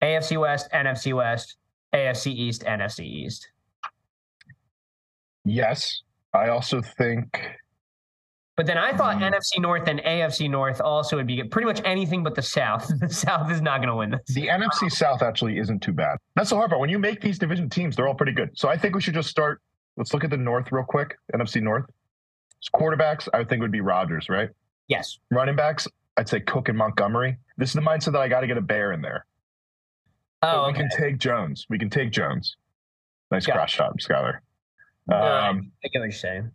AFC West, NFC West, AFC East, NFC East. Yes, I also think But then I thought Mhm. NFC North and AFC North also would be pretty much anything but the South. The South is not going to win this. the NFC South actually isn't too bad. That's the hard part. When you make these division teams, they're all pretty good. So I think we should just start. Let's look at the North real quick. NFC North. So quarterbacks, I think would be Rodgers, right? Yes. Running backs, I'd say Cook and Montgomery. This is the mindset that I got to get a bear in there. Oh, we can take Jones. We can take Jones. Nice Yeah. cross shot, Skyler. Um, I get what you're saying.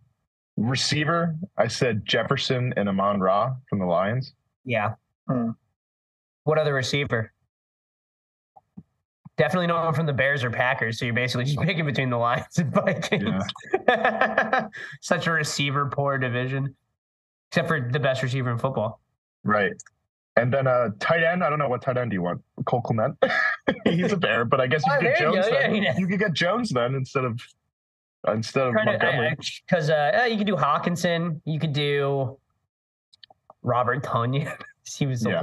Receiver, I said Jefferson and Amon Ra from the Lions. Yeah. Hmm. What other receiver? Definitely no one from the Bears or Packers. So you're basically just picking between the Lions and Vikings. Such a receiver poor division, except for the best receiver in football. Right. And then uh tight end, I don't know what tight end do you want? Cole Kmet. He's a bear, but I guess you Oh, could get there you Jones go, then. yeah, yeah. You could get Jones then instead of instead of Montgomery. Because uh, you could do Hockenson, you could do Robert Tonyan. he was so Yeah.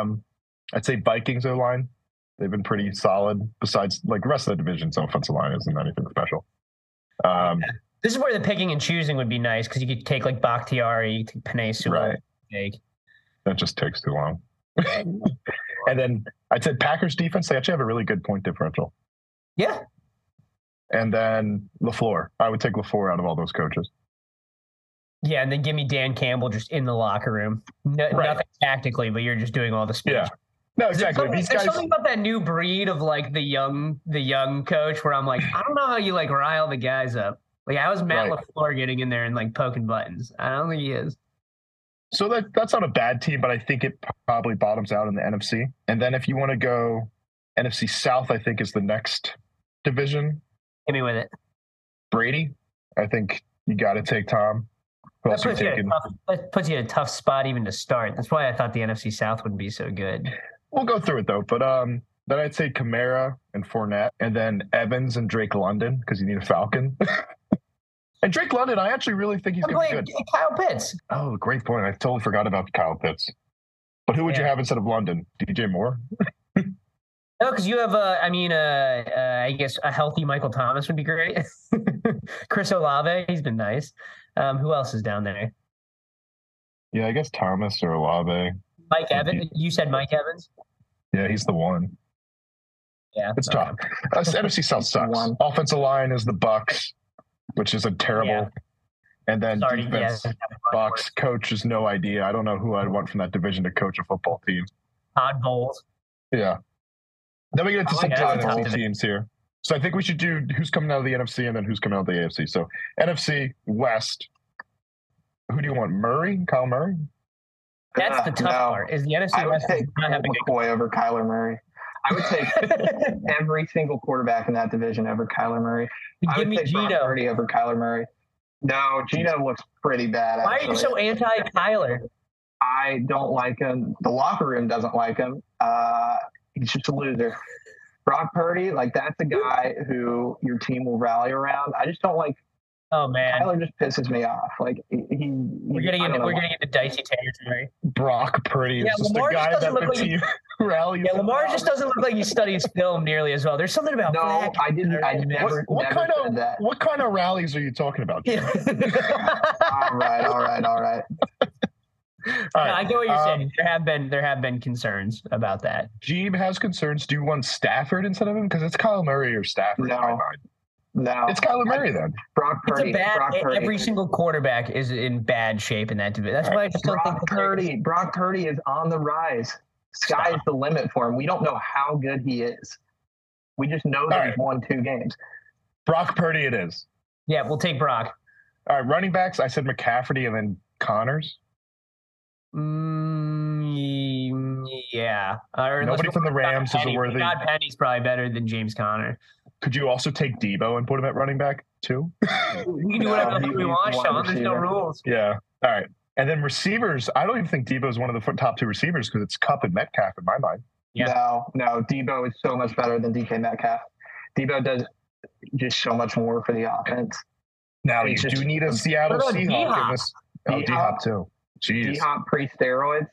Um I'd say Vikings O line. They've been pretty solid. Besides, like the rest of the division's offensive line isn't anything special. Um, This is where the picking and choosing would be nice because you could take like Bakhtiari, take Penei Sewell, Right. that just takes too long. and then I'd say Packers defense. They actually have a really good point differential. Yeah, And then Lafleur. I would take Lafleur out of all those coaches. yeah, and then give me Dan Campbell just in the locker room. No, Right. Nothing tactically, but you're just doing all the speech. Yeah. No, There's exactly. something- These there's guys. something about that new breed of like the young, the young coach where I'm like, I don't know how you like rile the guys up. Like, how is Matt Right. Lafleur getting in there and like poking buttons? I don't think he is. So that that's not a bad team, but I think it probably bottoms out in the NFC. And then if you want to go NFC South, I think is the next division. Hit me with it. Brady. I think you got to take Tom. That puts you, in a taking? tough, that puts you in a tough spot even to start. That's why I thought the NFC South wouldn't be so good. We'll go through it though. But um, then I'd say Kamara and Fournette, and then Evans and Drake London because you need a Falcon. and Drake London, I actually really think he's going to be good. Kyle Pitts. Oh, great point. I totally forgot about Kyle Pitts. But who would you have instead of London? DJ Moore? No, because you have, uh, I mean, uh, uh, I guess a healthy Michael Thomas would be great. Chris Olave, he's been nice. Um, who else is down there? Yeah, I guess Thomas or Olave. Mike Evans. You said Mike Evans. Yeah, he's the one. Yeah, It's okay. tough. Uh, NFC South sucks. One. Offensive line is the Bucks, which is a terrible. Yeah. And then Sorry, defense, yeah, Bucks coach is no idea. I don't know who I'd want from that division to coach a football team. Todd Bowles. Yeah. Then we get into I some like good that. Tough NFC teams here. So I think we should do who's coming out of the NFC and then who's coming out of the AFC. So NFC West. Who do you want? Murray? Kyle Murray? That's the Uh, tough no. part. Is the NFC I would West take does not have a good McCoy over Kyler Murray. I would take every single quarterback in that division over Kyler Murray. I Give would me take Gino. Purdy over Kyler Murray. No, Gino looks pretty bad. Why are you so anti Kyler? I don't like him. The locker room doesn't like him. Uh, he's just a loser. Brock Purdy, like that's a guy who your team will rally around. I just don't like Oh man, Tyler Just pisses me off. Like he, he we're getting I into don't we're why. getting into dicey territory. Brock Purdy is Yeah, just Lamar the just guy doesn't that the look like he- team rallies. Yeah, Lamar around. just doesn't look like he studies film nearly as well. There's something about No, Black I didn't. I never, What, what never kind said of that. what kind of rallies are you talking about? Jim? All right, all right, all right. All No. I get what you're um, saying. There have been there have been concerns about that. Jeeb has concerns. Do you want Stafford instead of him? Because it's Kyle Murray or Stafford in my No. No, It's Kyler Murray then. Brock It's Purdy. a bad. Brock Purdy. Every single quarterback is in bad shape in that division. That's why I just don't think Brock the Purdy. Brock Purdy is on the rise. Sky's Stop. the limit for him. We don't know how good he is. We just know that All he's won two games. Brock Purdy it is. Yeah, we'll take Brock. All right, running backs. I said McCaffrey and then Connors. Mm, yeah. Or Nobody from the want Scott Rams is a Penny. worthy- Scott Penny's probably better than James Conner. Could you also take Debo and put him at running back too? We can do whatever he- we want, Sean. There's no rules. Yeah. All right. And then receivers. I don't even think Debo is one of the top two receivers because it's Kupp and Metcalf in my mind. Yeah. No, no. Debo is so much better than DK Metcalf. Debo does just so much more for the offense. Now you just- do need a Seattle What about Seahawk in D-Hop? this. Oh, D-Hop? D Hop too. Jeez. D Hop pre steroids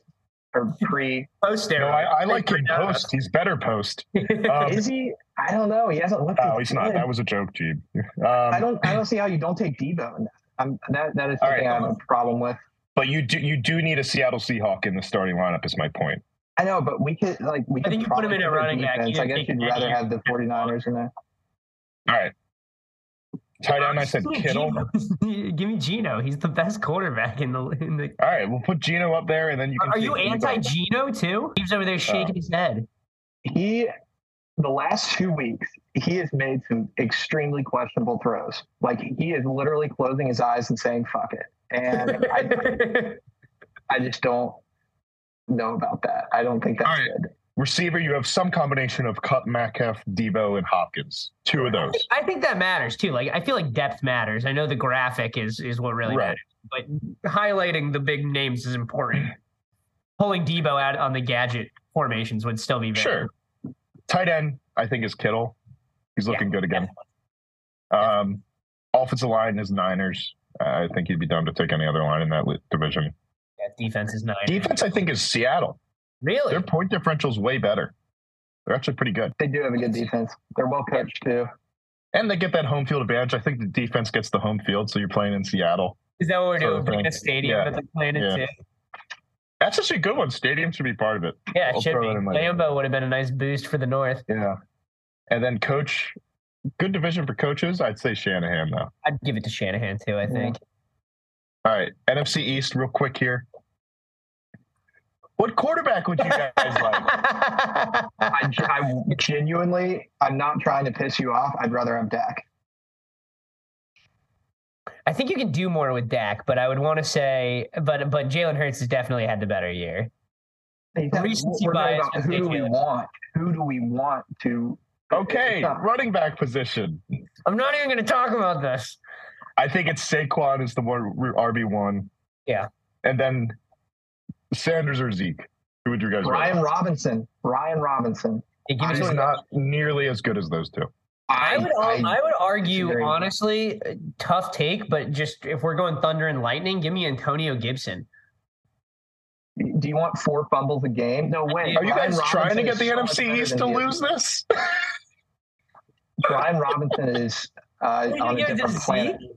or pre. Post steroids. No, I, I like him post. He's better post. Um, is he? I don't know. He hasn't looked. oh, as he's not. good. That was a joke, Jeeb. I Um, don't. I don't see how you don't take Debo. In that. I'm, that that is something right. I have a problem with. but you do you do need a Seattle Seahawk in the starting lineup. Is my point. I know, but we could like we. I could think you put him in at cover running back. You defense. I guess you'd rather have the 49ers in there. All right. Tight end. I said Kittle. Give me Gino. He's the best quarterback in the in the. All right, we'll put Gino up there, and then you can. Are you anti Gino too? He's over there shaking uh, his head. He the last two weeks, he has made some extremely questionable throws. Like he is literally closing his eyes and saying "fuck it," and I, I just don't know about that. I don't think that's right. good. Receiver, you have some combination of Kupp, Metcalf, Debo, and Hopkins. Two of those. I think that matters too. Like I feel like depth matters. I know the graphic is is what really Right. matters, but highlighting the big names is important. Pulling Debo out on the gadget formations would still be very Sure. Tight end, I think, is Kittle. He's looking good again. Um, offensive line is Niners. I think he'd be down to take any other line in that li- division. Yeah, defense is nine. Defense, I think, is Seattle. Really? Their point differential is way better. They're actually pretty good. They do have a good defense. They're well coached too. And they get that home field advantage. I think the defense gets the home field, so you're playing in Seattle. Is that what we're doing? of in thing. a stadium Yeah. that they're playing Yeah. into? That's actually a good one. Stadium should be part of it. Yeah, it I'll should throw be. that in my- Lambeau would have been a nice boost for the North. Yeah. And then coach, good division for coaches. I'd say Shanahan, though. I'd give it to Shanahan too, I think. All right. NFC East, real quick here. What quarterback would you guys like? I, I genuinely, I'm not trying to piss you off. I'd rather have Dak. I think you can do more with Dak, but I would want to say, but but Jalen Hurts has definitely had the better year. He said, Recency We're bias about who do we want? Who do we want to? Okay, running back position. I'm not even going to talk about this. I think it's Saquon is the one RB one. Yeah. And then Sanders or Zeke. Who would you guys Ryan rather? Robinson. Ryan Robinson. Hey, give me He's someone- not nearly as good as those two. I would I, I- would argue honestly, tough take, but just if we're going thunder and lightning, give me Antonio Gibson. do you want four fumbles a game? No way. Are you Ryan guys trying to get the so NFC East than to you. lose this? Brian Robinson is uh, on a give different planet. Zeke?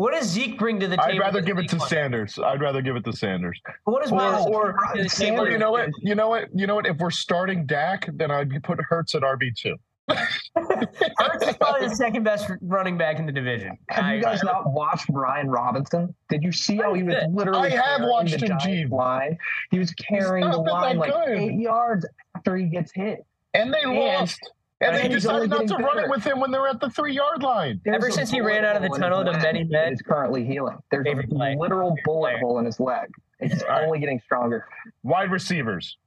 What does Zeke bring to the table? I'd rather give it to Sanders. I'd rather give it to Sanders. What is does Or- or- to the Sanders- table? You know what? You know what? You know what? If we're starting Dak, then I'd put Hurts at RB two. Hurts is probably the second best running back in the division. Have I- you guys not watched Brian Robinson? Did you see how he was literally? I have watched the him, Giants Line. He was carrying the line like good. eight yards after he gets hit. And they And- lost. And they and he's decided not to getting run it with him when they were at the three yard line. There's Ever since he ran out of the tunnel his to leg Many that Med- is currently healing. There's a play. literal bullet player. hole in his leg. It's All right. only getting stronger. Wide receivers.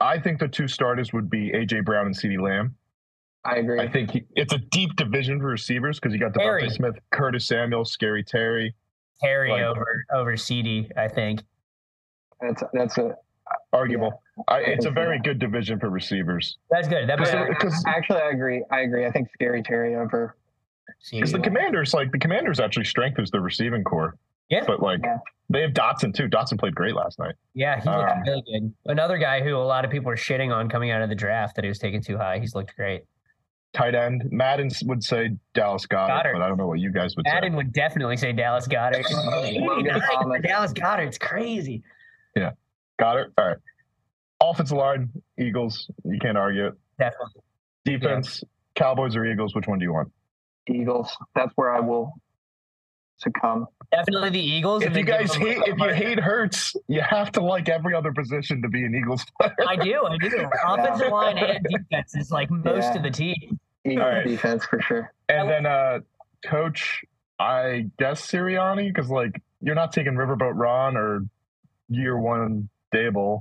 I think the two starters would be AJ Brown and CeeDee Lamb. I agree. I think he, it's a deep division for receivers because you got Terry. DeVonta Smith, Curtis Samuel, Scary Terry. Terry Like- over over CeeDee, I think. that's that's a Arguable. I, it's a very that. good division for receivers. That's good. That Because was the- because- actually I agree. I agree. I think Scary Terry over. Because the commanders, like the commanders actually strengthens the receiving corps. Yeah. But like Yeah. they have Dotson too. Dotson played great last night. Yeah, he looked Um, really good. Another guy who a lot of people are shitting on coming out of the draft that he was taken too high. He's looked great. Tight end. Madden would say Dallas Goedert, Goedert. but I don't know what you guys would say. Madden would definitely say Dallas Goedert. Dallas Goedert, it's crazy. Say. it. All right. Offensive line, Eagles. You can't argue it. Definitely. Defense, Cowboys or Eagles. Which one do you want? Eagles. That's where I will succumb. Definitely the Eagles. If you guys hate, if you hate Hurts, you have to like every other position to be an Eagles player. I do, I do. Offensive line and defense is like most Yeah. of the team. Eagles All right. defense for sure. And then uh coach, I guess Sirianni, because like you're not taking Riverboat Ron or year one Daboll.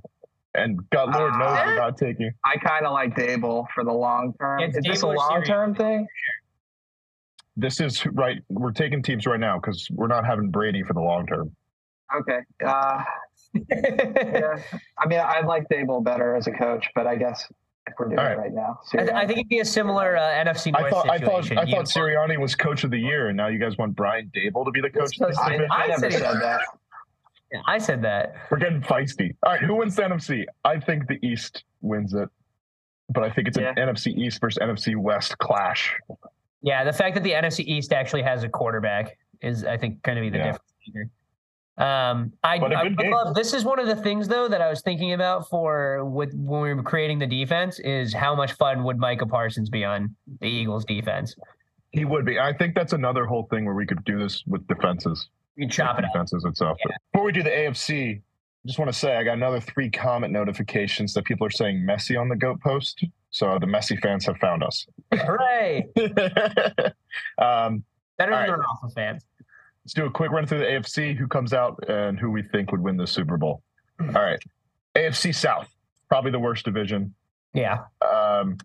And God Lord knows Ah. you're not taking I kind of like Daboll for the long term. It's Is this a long term thing? this is right we're taking teams right now because we're not having Brady for the long term. Okay. Uh, yeah. I mean, I like Daboll better as a coach, but I guess if we're doing All right. it right now, I, th- I think it'd be a similar uh, NFC North I thought I thought situation. I thought Sirianni was coach of the year, and now you guys want Brian Daboll to be the coach of this I. I I never said- said that. Yeah, I said that. We're getting feisty. All right, who wins the NFC? I think the East wins it, but I think it's Yeah. an NFC East versus NFC West clash. Yeah, the fact that the NFC East actually has a quarterback is, I think, going to be the Yeah. difference here. Um, I, I good would game. love. This is one of the things though that I was thinking about for with when we were creating the defense is how much fun would Micah Parsons be on the Eagles defense? He would be. I think that's another whole thing where we could do this with defenses. You can chop it up. defenses itself. Before we do the AFC, I just want to say I got another three comment notifications that people are saying Messi on the goat post. So the Messi fans have found us. Hooray! um, Better than right. the Rafa fans. let's do a quick run through the AFC. Who comes out and who we think would win the Super Bowl? All right, AFC South, probably the worst division. Yeah. Um,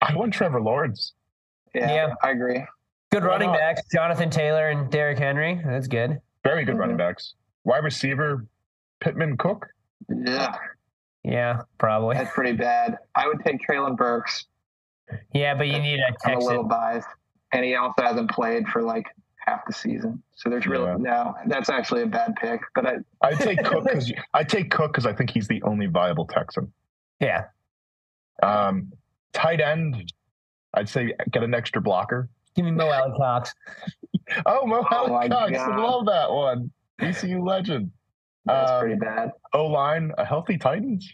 I want Trevor Lawrence. Yeah, Yeah. I agree. Good Why running not? backs, Jonathan Taylor and Derrick Henry. That's good. Very good running Mhm. backs. Wide receiver, Pittman Cook. Yeah, Yeah, probably. that's pretty bad. I would take Treylon Burks. Yeah, but you need a I'm a little biased, and he also hasn't played for like half the season. So there's really Yeah. no. That's actually a bad pick. But I, I take Cook because I take Cook because I think he's the only viable Texan. Yeah. Um, tight end, I'd say get an extra blocker. Give me Mo Alie-Cox. Oh, Mo Oh my Cox, God. love that one. ECU legend. that's Um, pretty bad. O line, a healthy Titans.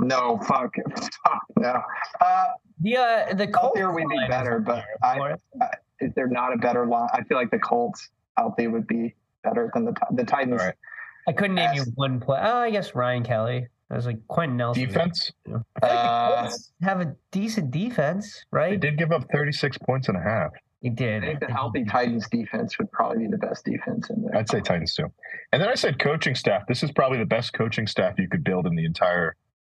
No, fuck, fuck no. Uh, The uh, the Colts healthier would be better, but there. I, is there not a better line? I feel like the Colts healthy would be better than the the Titans. All right. I couldn't name you one play. Oh, I guess Ryan Kelly. I was like Quenton Nelson. Defense, I feel Uh, have a decent defense, right? they did give up 36 points and a half. They I think the healthy Titans defense would probably be the best defense in there. I'd say Titans too. And then I said coaching staff. This is probably the best coaching staff you could build in the entire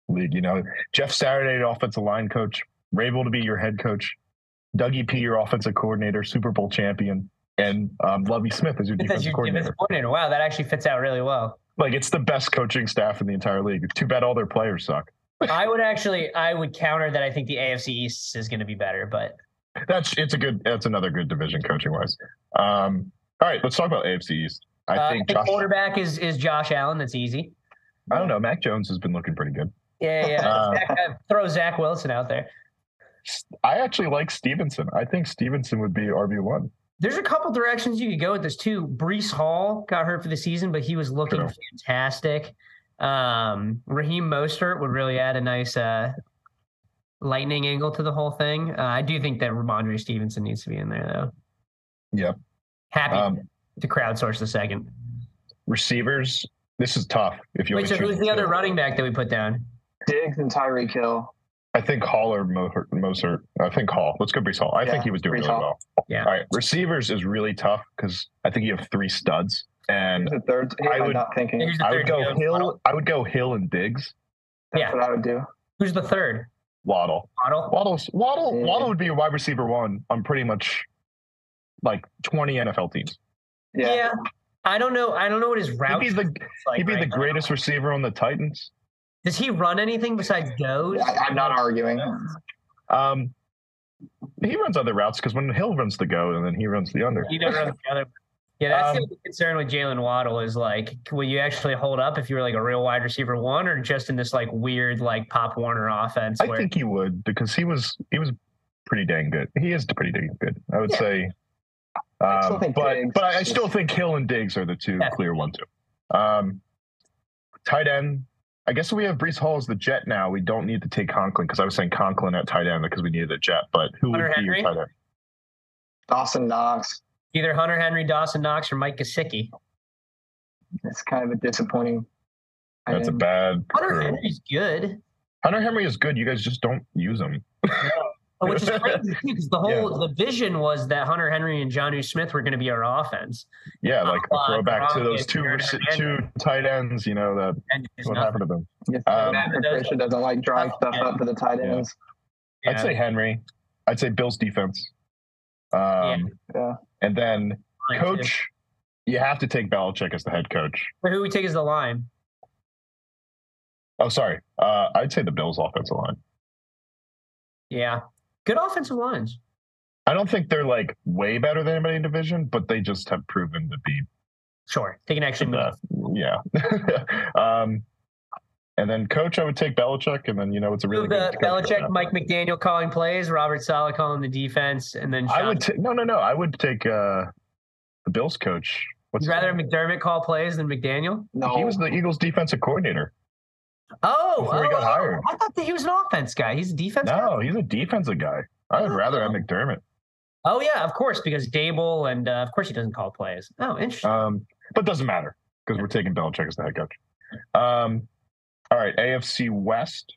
league. You know, Jeff Saturday, offensive line coach, Vrabel to be your head coach, Dougie P, your offensive coordinator, Super Bowl champion, and um, Lovie Smith as your defensive your coordinator. defensive coordinator. Wow, that actually fits out really well. Like it's the best coaching staff in the entire league. Too bad all their players suck. I would actually, I would counter that. I think the AFC East is going to be better, but That's it's a good. That's another good division coaching wise. Um, all right, let's talk about AFC East. I uh, think Josh. quarterback is is Josh Allen. That's easy. I don't know. Mac Jones has been looking pretty good. Yeah, yeah. Uh, Zach, uh, throw Zach Wilson out there. I actually like Stevenson. I think Stevenson would be RB one. There's a couple directions you could go with this too. Breece Hall got hurt for the season, but he was looking True. fantastic. Um, Raheem Mostert would really add a nice uh, lightning angle to the whole thing. Uh, I do think that Rhamondre Stevenson needs to be in there though. Yep. Happy Um, to crowdsource the second. Receivers. This is tough. If you Wait, only so choose who's the two. other running back that we put down? Diggs and Tyreek Hill. I think Hall or Mo- Mostert. I think Hall. Let's go Breece Hall. I Yeah, think he was doing Breece really Hall. well. Yeah. All right. Receivers is really tough because I think you have three studs, and Who's the third? Who I am I would- not thinking? I would go Hill. I would go Hill and Diggs. That's yeah. what I would do. Who's the third? Waddle. Waddle. Waddle's Waddle. Yeah. Waddle would be a wide receiver one on pretty much like twenty NFL teams. Yeah. Yeah. I don't know. I don't know what his route. He'd be the like he'd be right the now. greatest receiver on the Titans. Does he run anything besides goes? I, I'm not arguing. Um, he runs other routes because when Hill runs the go, and then he runs the under. He never runs the other. Yeah, that's the Um, only concern with Jalen Waddle is like, will you actually hold up if you were like a real wide receiver one, or just in this like weird like Pop Warner offense? I where, think he would because he was he was pretty dang good. He is pretty dang good. I would Yeah. say. Um, think but Diggs but I, I still think Hill and Diggs are the two Yeah. clear one two. Um, tight end. I guess we have Breece Hall as the jet now. We don't need to take Conklin because I was saying Conklin at tight end because we needed a jet. But who would Hunter be your tight end? Dawson Knox. Either Hunter Henry, Dawson Knox, or Mike Gesicki. It's kind of a disappointing. That's a bad. Hunter crew. Henry's good, Hunter Henry is good. You guys just don't use him. which is crazy too, because the whole the vision was that Hunter Henry and Jonnu Smith were going to be our offense, Yeah, like a Uh, throwback to those two and rec- Hernandez. two tight ends. You know that and what nothing. happened to them. Yes, Um, Patricia doesn't like drawing stuff up to the tight ends. Yeah. I'd say Henry. I'd say Bill's defense. Um, Yeah. And then Line, too. coach, you have to take Belichick as the head coach. But who we take as the line? Oh, sorry. Uh, I'd say the Bills' offensive line. Yeah, good offensive lines. I don't think they're like way better than anybody in division, but they just have proven to be Sure, they can actually move. yeah. um, and then coach, I would take Belichick, and then you know it's a really Move good the coach right Belichick. Mike McDaniel calling plays, Robert Saleh calling the defense, and then I would take no, no, no. I would take uh, the Bills coach. What's You'd rather name? McDermott call plays than McDaniel? No, He was the Eagles' defensive coordinator. Oh, Before he got oh, hired. I thought that he was an offense guy. He's a defense guy. No, he's a defensive guy. I would rather have Oh. McDermott. Oh yeah, of course, because Daboll and uh, of course he doesn't call plays. Oh, interesting. Um, but doesn't matter because we're taking Belichick as the head coach. Um, all right, AFC West,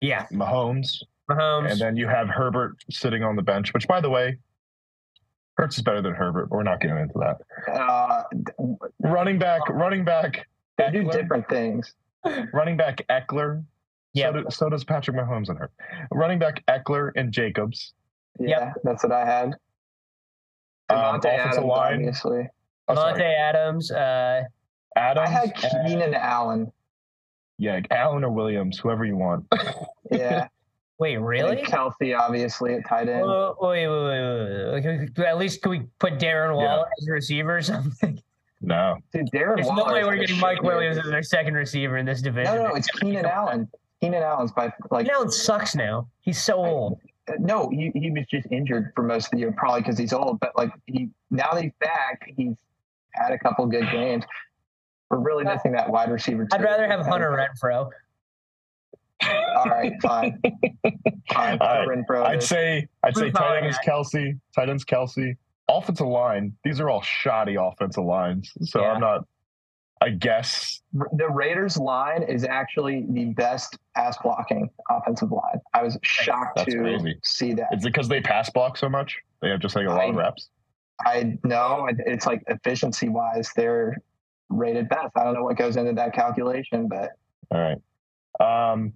yeah, Mahomes. Mahomes. And then you have Herbert sitting on the bench, which, by the way, Hurts is better than Herbert. But we're not getting into that. Uh, Running back, running back, they do different things. running back Ekeler. Yeah. So, do, so does Patrick Mahomes and her. Running back Ekeler and Jacobs. Yeah, that's what I had. Um, offensive Adams, line. obviously. Oh, Davante. Adams. Uh, Adams. I had and- Keenan Allen. Yeah, Allen or Williams, whoever you want. Yeah. wait, really? And Kelce, obviously, at tight end. Oh, wait, wait, wait, wait, wait. At least can we put Darren Waller as a receiver or something? no. Dude, Darren There's no way we're getting Mike. Williams as our second receiver in this division. No, no, it's Keenan Allen. Keenan Allen's by like Keenan Allen sucks now. He's so old. no, he, he was just injured for most of the year, probably because he's old. But like he now that he's back, he's had a couple good games. We're really uh, missing that wide receiver. I'd rather have Hunter Renfrow. All right, fine. fine. All right, Renfrow I'd say I'd say Who's tight calling end is? Kelce. Tight end's Kelce. Offensive line. These are all shoddy offensive lines. So Yeah. I'm not. I guess the Raiders line is actually the best pass blocking offensive line. I was shocked That's to crazy. see that. Is it because they pass block so much. They have just like a lot of reps. I know it's like efficiency wise, they're rated best. I don't know what goes into that calculation, but All right. Um,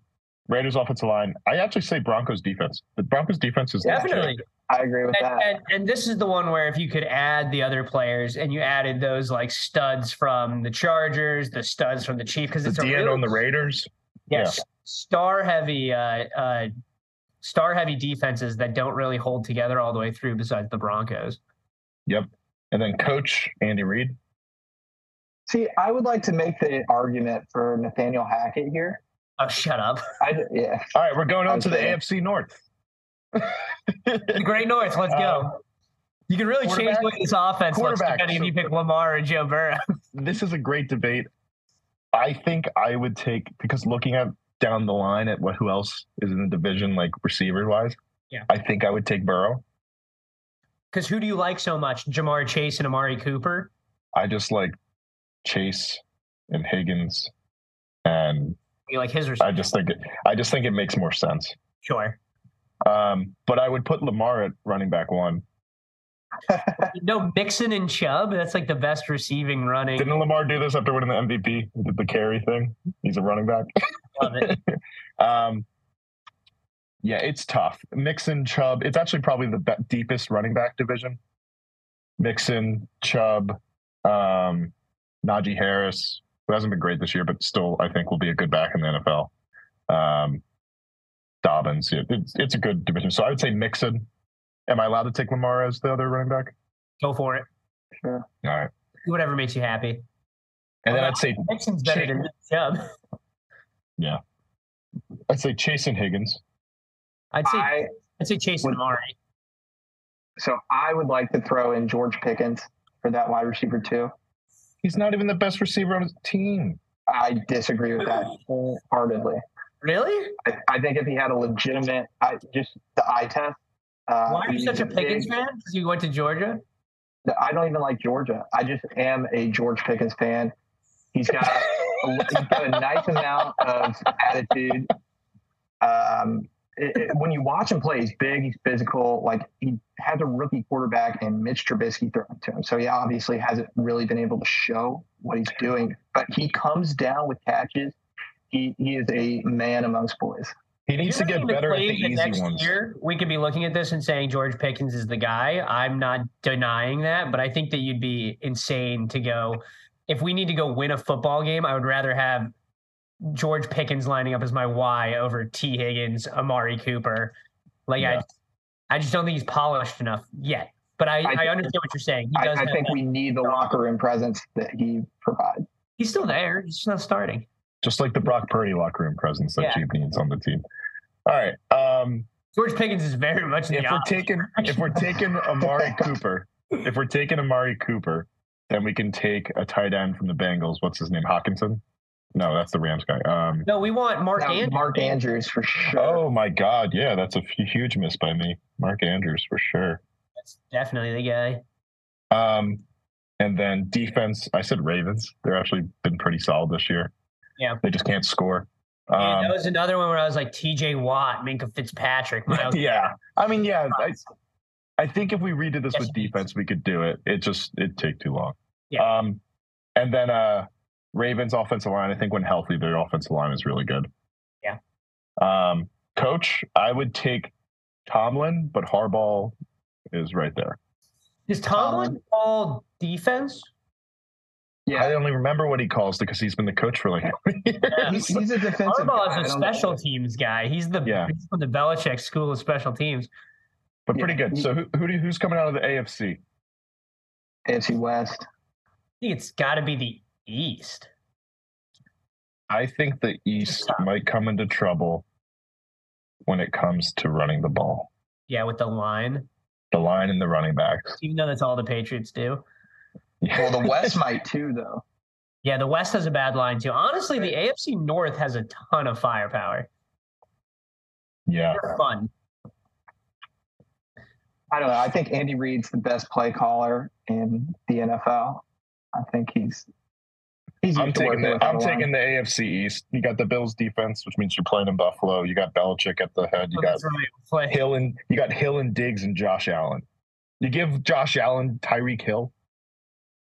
Raiders offensive line. I actually say Broncos defense. The Broncos defense is legit. Definitely. I agree with And, that. and, and this is the one where if you could add the other players and you added those like studs from the Chargers, the studs from the Chief, because The it's a DN really, on the Raiders. yes, star heavy, uh, uh, star heavy defenses that don't really hold together all the way through. Besides the Broncos, Yep. And then coach Andy Reid. See, I would like to make the argument for Nathaniel Hackett here. oh shut up, I, yeah, All right, we're going on to the Okay. AFC North. the Great North, let's go. Um, you can really change the way this offense looks quarterback, depending if you pick Lamar or Joe Burrow. this is a great debate. I think I would take because looking at down the line at what who else is in the division, like receiver wise. Yeah. I think I would take Burrow. Because who do you like so much, Ja'Marr Chase and Amari Cooper? I just like Chase and Higgins, and You like his I just think it. I just think it makes more sense. Sure. Um, but I would put Lamar at running back one. No, Mixon and Chubb. That's like the best receiving running. Didn't Lamar do this after winning the MVP? He did the carry thing. He's a running back. Love it. Um, yeah, it's tough. Mixon, Chubb. It's actually probably the be- deepest running back division. Mixon, Chubb, um, Najee Harris, who hasn't been great this year, but still I think will be a good back in the NFL. Um, Dobbins. Yeah, it's, it's a good division. So I would say Mixon. Am I allowed to take Lamar as the other running back? Go for it. sure. All right. Do whatever makes you happy. And then I'd say Mixon's better than Chubb. Yeah. I'd say Chase and Higgins. I'd say I I'd say Chase and Amari. so I would like to throw in George Pickens for that wide receiver too. He's not even the best receiver on his team. I disagree with that wholeheartedly. Really? I, I think if he had a legitimate, I, just the eye test. Uh, Why are you such a Pickens big- fan? Because you went to Georgia. I don't even like Georgia. I just am a George Pickens fan. He's got a, he's got a nice amount of attitude. Um, it, it- when you watch him play, he's big, he's physical. Like he has a rookie quarterback and Mitch Trubisky throwing to him, so he obviously hasn't really been able to show what he's doing. But he comes down with catches. He he is a man amongst boys. He needs to You're get better at the claim that easy next ones. year we could be looking at this and saying George Pickens is the guy. I'm not denying that, but I think that you'd be insane to go. If we need to go win a football game, I would rather have George Pickens lining up as my Y over T Higgins, Amari Cooper. Like Yeah. I, I just don't think he's polished enough yet. But I, I- I, understand what you're saying. He I, does. I have think we need the locker room presence that he provides. he's still there. He's just not starting. just like the Brock Purdy locker room presence that Yeah. Needs on the team. All right. Um, George Pickens is very much in if the we're opposite taking if we're taking Amari Cooper, if we're taking Amari Cooper, then we can take a tight end from the Bengals. What's his name? Hockenson? No, that's the Rams guy. Um, No, we want Mark Now, Andrews. Mark Andrews for sure. oh my God, yeah, that's a huge miss by me. Mark Andrews for sure. That's definitely the guy. Um, and then defense, I said Ravens. They're actually been pretty solid this year. Yeah. They just can't score. Um, that was another one where I was like T.J. Watt, Minkah Fitzpatrick. Myles yeah, I mean, yeah, I, I think if we redid this yes, with defense, we could do it. It just it'd take too long. Yeah. Um, and then uh, Ravens offensive line. I think when healthy, their offensive line is really good. Yeah. Um, coach, I would take Tomlin, but Harbaugh is right there. Is Tomlin all defense? Yeah, I only remember what he calls it because he's been the coach for like years. he's a defensive. Harbaugh is a special teams guy. He's the yeah. he's from the Belichick School of Special Teams. But pretty yeah. good. So who, who do, who's coming out of the AFC? AFC West. I think it's got to be the East. I think the East might come into trouble when it comes to running the ball. Yeah, with the line. The line and the running backs. Even though that's all the Patriots do. Well, the West might too, though. Yeah, the West has a bad line too. Honestly, the AFC North has a ton of firepower. Yeah. They're fun. I don't know. I think Andy Reid's the best play caller in the NFL. I think he's he's. I'm taking the I'm taking the AFC East. You got the Bills defense, which means you're playing in Buffalo. You got Belichick at the head. You oh, got right. Hill and you got Hill and Diggs and Josh Allen. You give Josh Allen Tyreek Hill.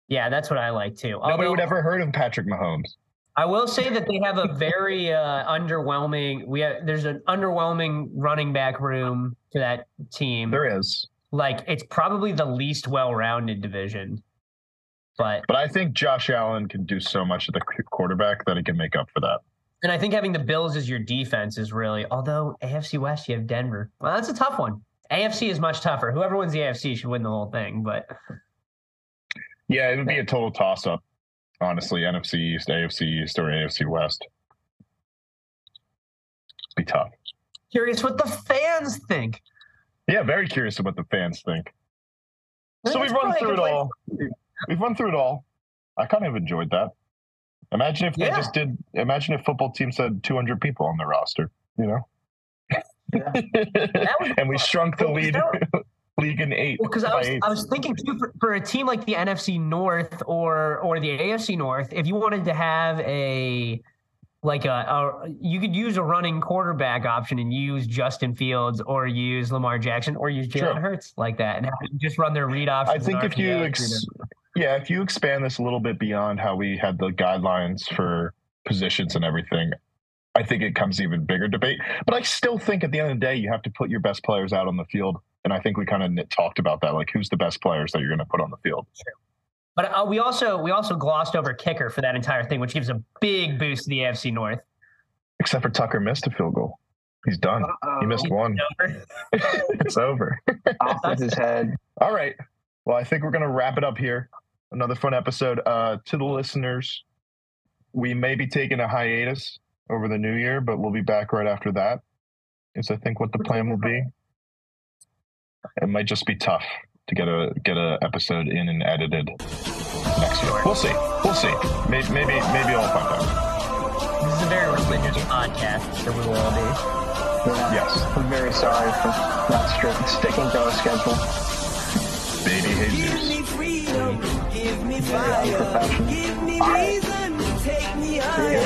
Yeah, that's what I like too. Nobody Although, would ever heard of Patrick Mahomes. I will say that they have a very uh, underwhelming. We have there's an underwhelming running back room to that team. There is. Like it's probably the least well-rounded division. But but I think Josh Allen can do so much at the quarterback that he can make up for that. And I think having the Bills as your defense is really. Although AFC West, you have Denver. Well, that's a tough one. AFC is much tougher. Whoever wins the AFC should win the whole thing. But yeah, it would be a total toss up, honestly. NFC East, AFC East, or AFC West. Be tough. Curious what the fans think. Yeah, very curious what the fans think. So we've run through it all. We've run through it all. I kind of enjoyed that. Imagine if they just did. Imagine if football teams had 200 people on their roster. You know. Yeah. and we shrunk the lead league in eight. Because well, I was I was thinking too for, for, a team like the NFC North or or the AFC North, if you wanted to have a like a, a you could use a running quarterback option and use Justin Fields or use Lamar Jackson or use Jalen. Hurts like that and just run their read options. I think if you ex- yeah, if you expand this a little bit beyond how we had the guidelines for positions and everything, I think it comes even bigger debate. But I still think at the end of the day, you have to put your best players out on the field and I think we kind of talked about that. Like, who's the best players that you're going to put on the field? But uh, we also we also glossed over kicker for that entire thing, which gives a big boost to the AFC North. Except for Tucker missed a field goal. He's done. Uh-oh. He missed one. it's over. Off his head. All right. Well, I think we're going to wrap it up here. Another fun episode. Uh, to the listeners, we may be taking a hiatus over the new year, but we'll be back right after that. Is I think what the plan will be it might just be tough to get a get a episode in and edited next year. We'll see. We'll see. Maybe maybe maybe I'll find out. This is a very religious podcast, so we will all be. Yeah, yes. I'm very sorry for not strict, sticking to our schedule. Baby Jesus.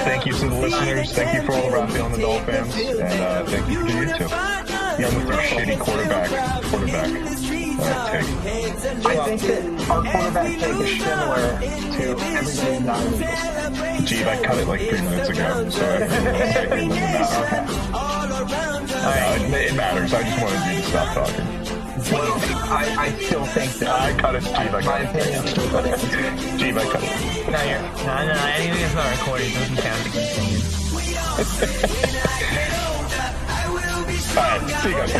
Thank you to the listeners. Thank you for all the Rafael Nadal fans, and uh, thank you to you too. Yeah, with their shitty quarterback. Quarterback. Uh, I think that our quarterback take is similar to everybody in non Gee, I cut it like three minutes ago, so I it matter. Uh, it, it matters. I just wanted you to stop talking. Well, I, I still think that. I cut it, Steve. I cut it. Steve, I cut it. No, you're, no, no, anything that's not recorded doesn't count against you. All right, see you guys.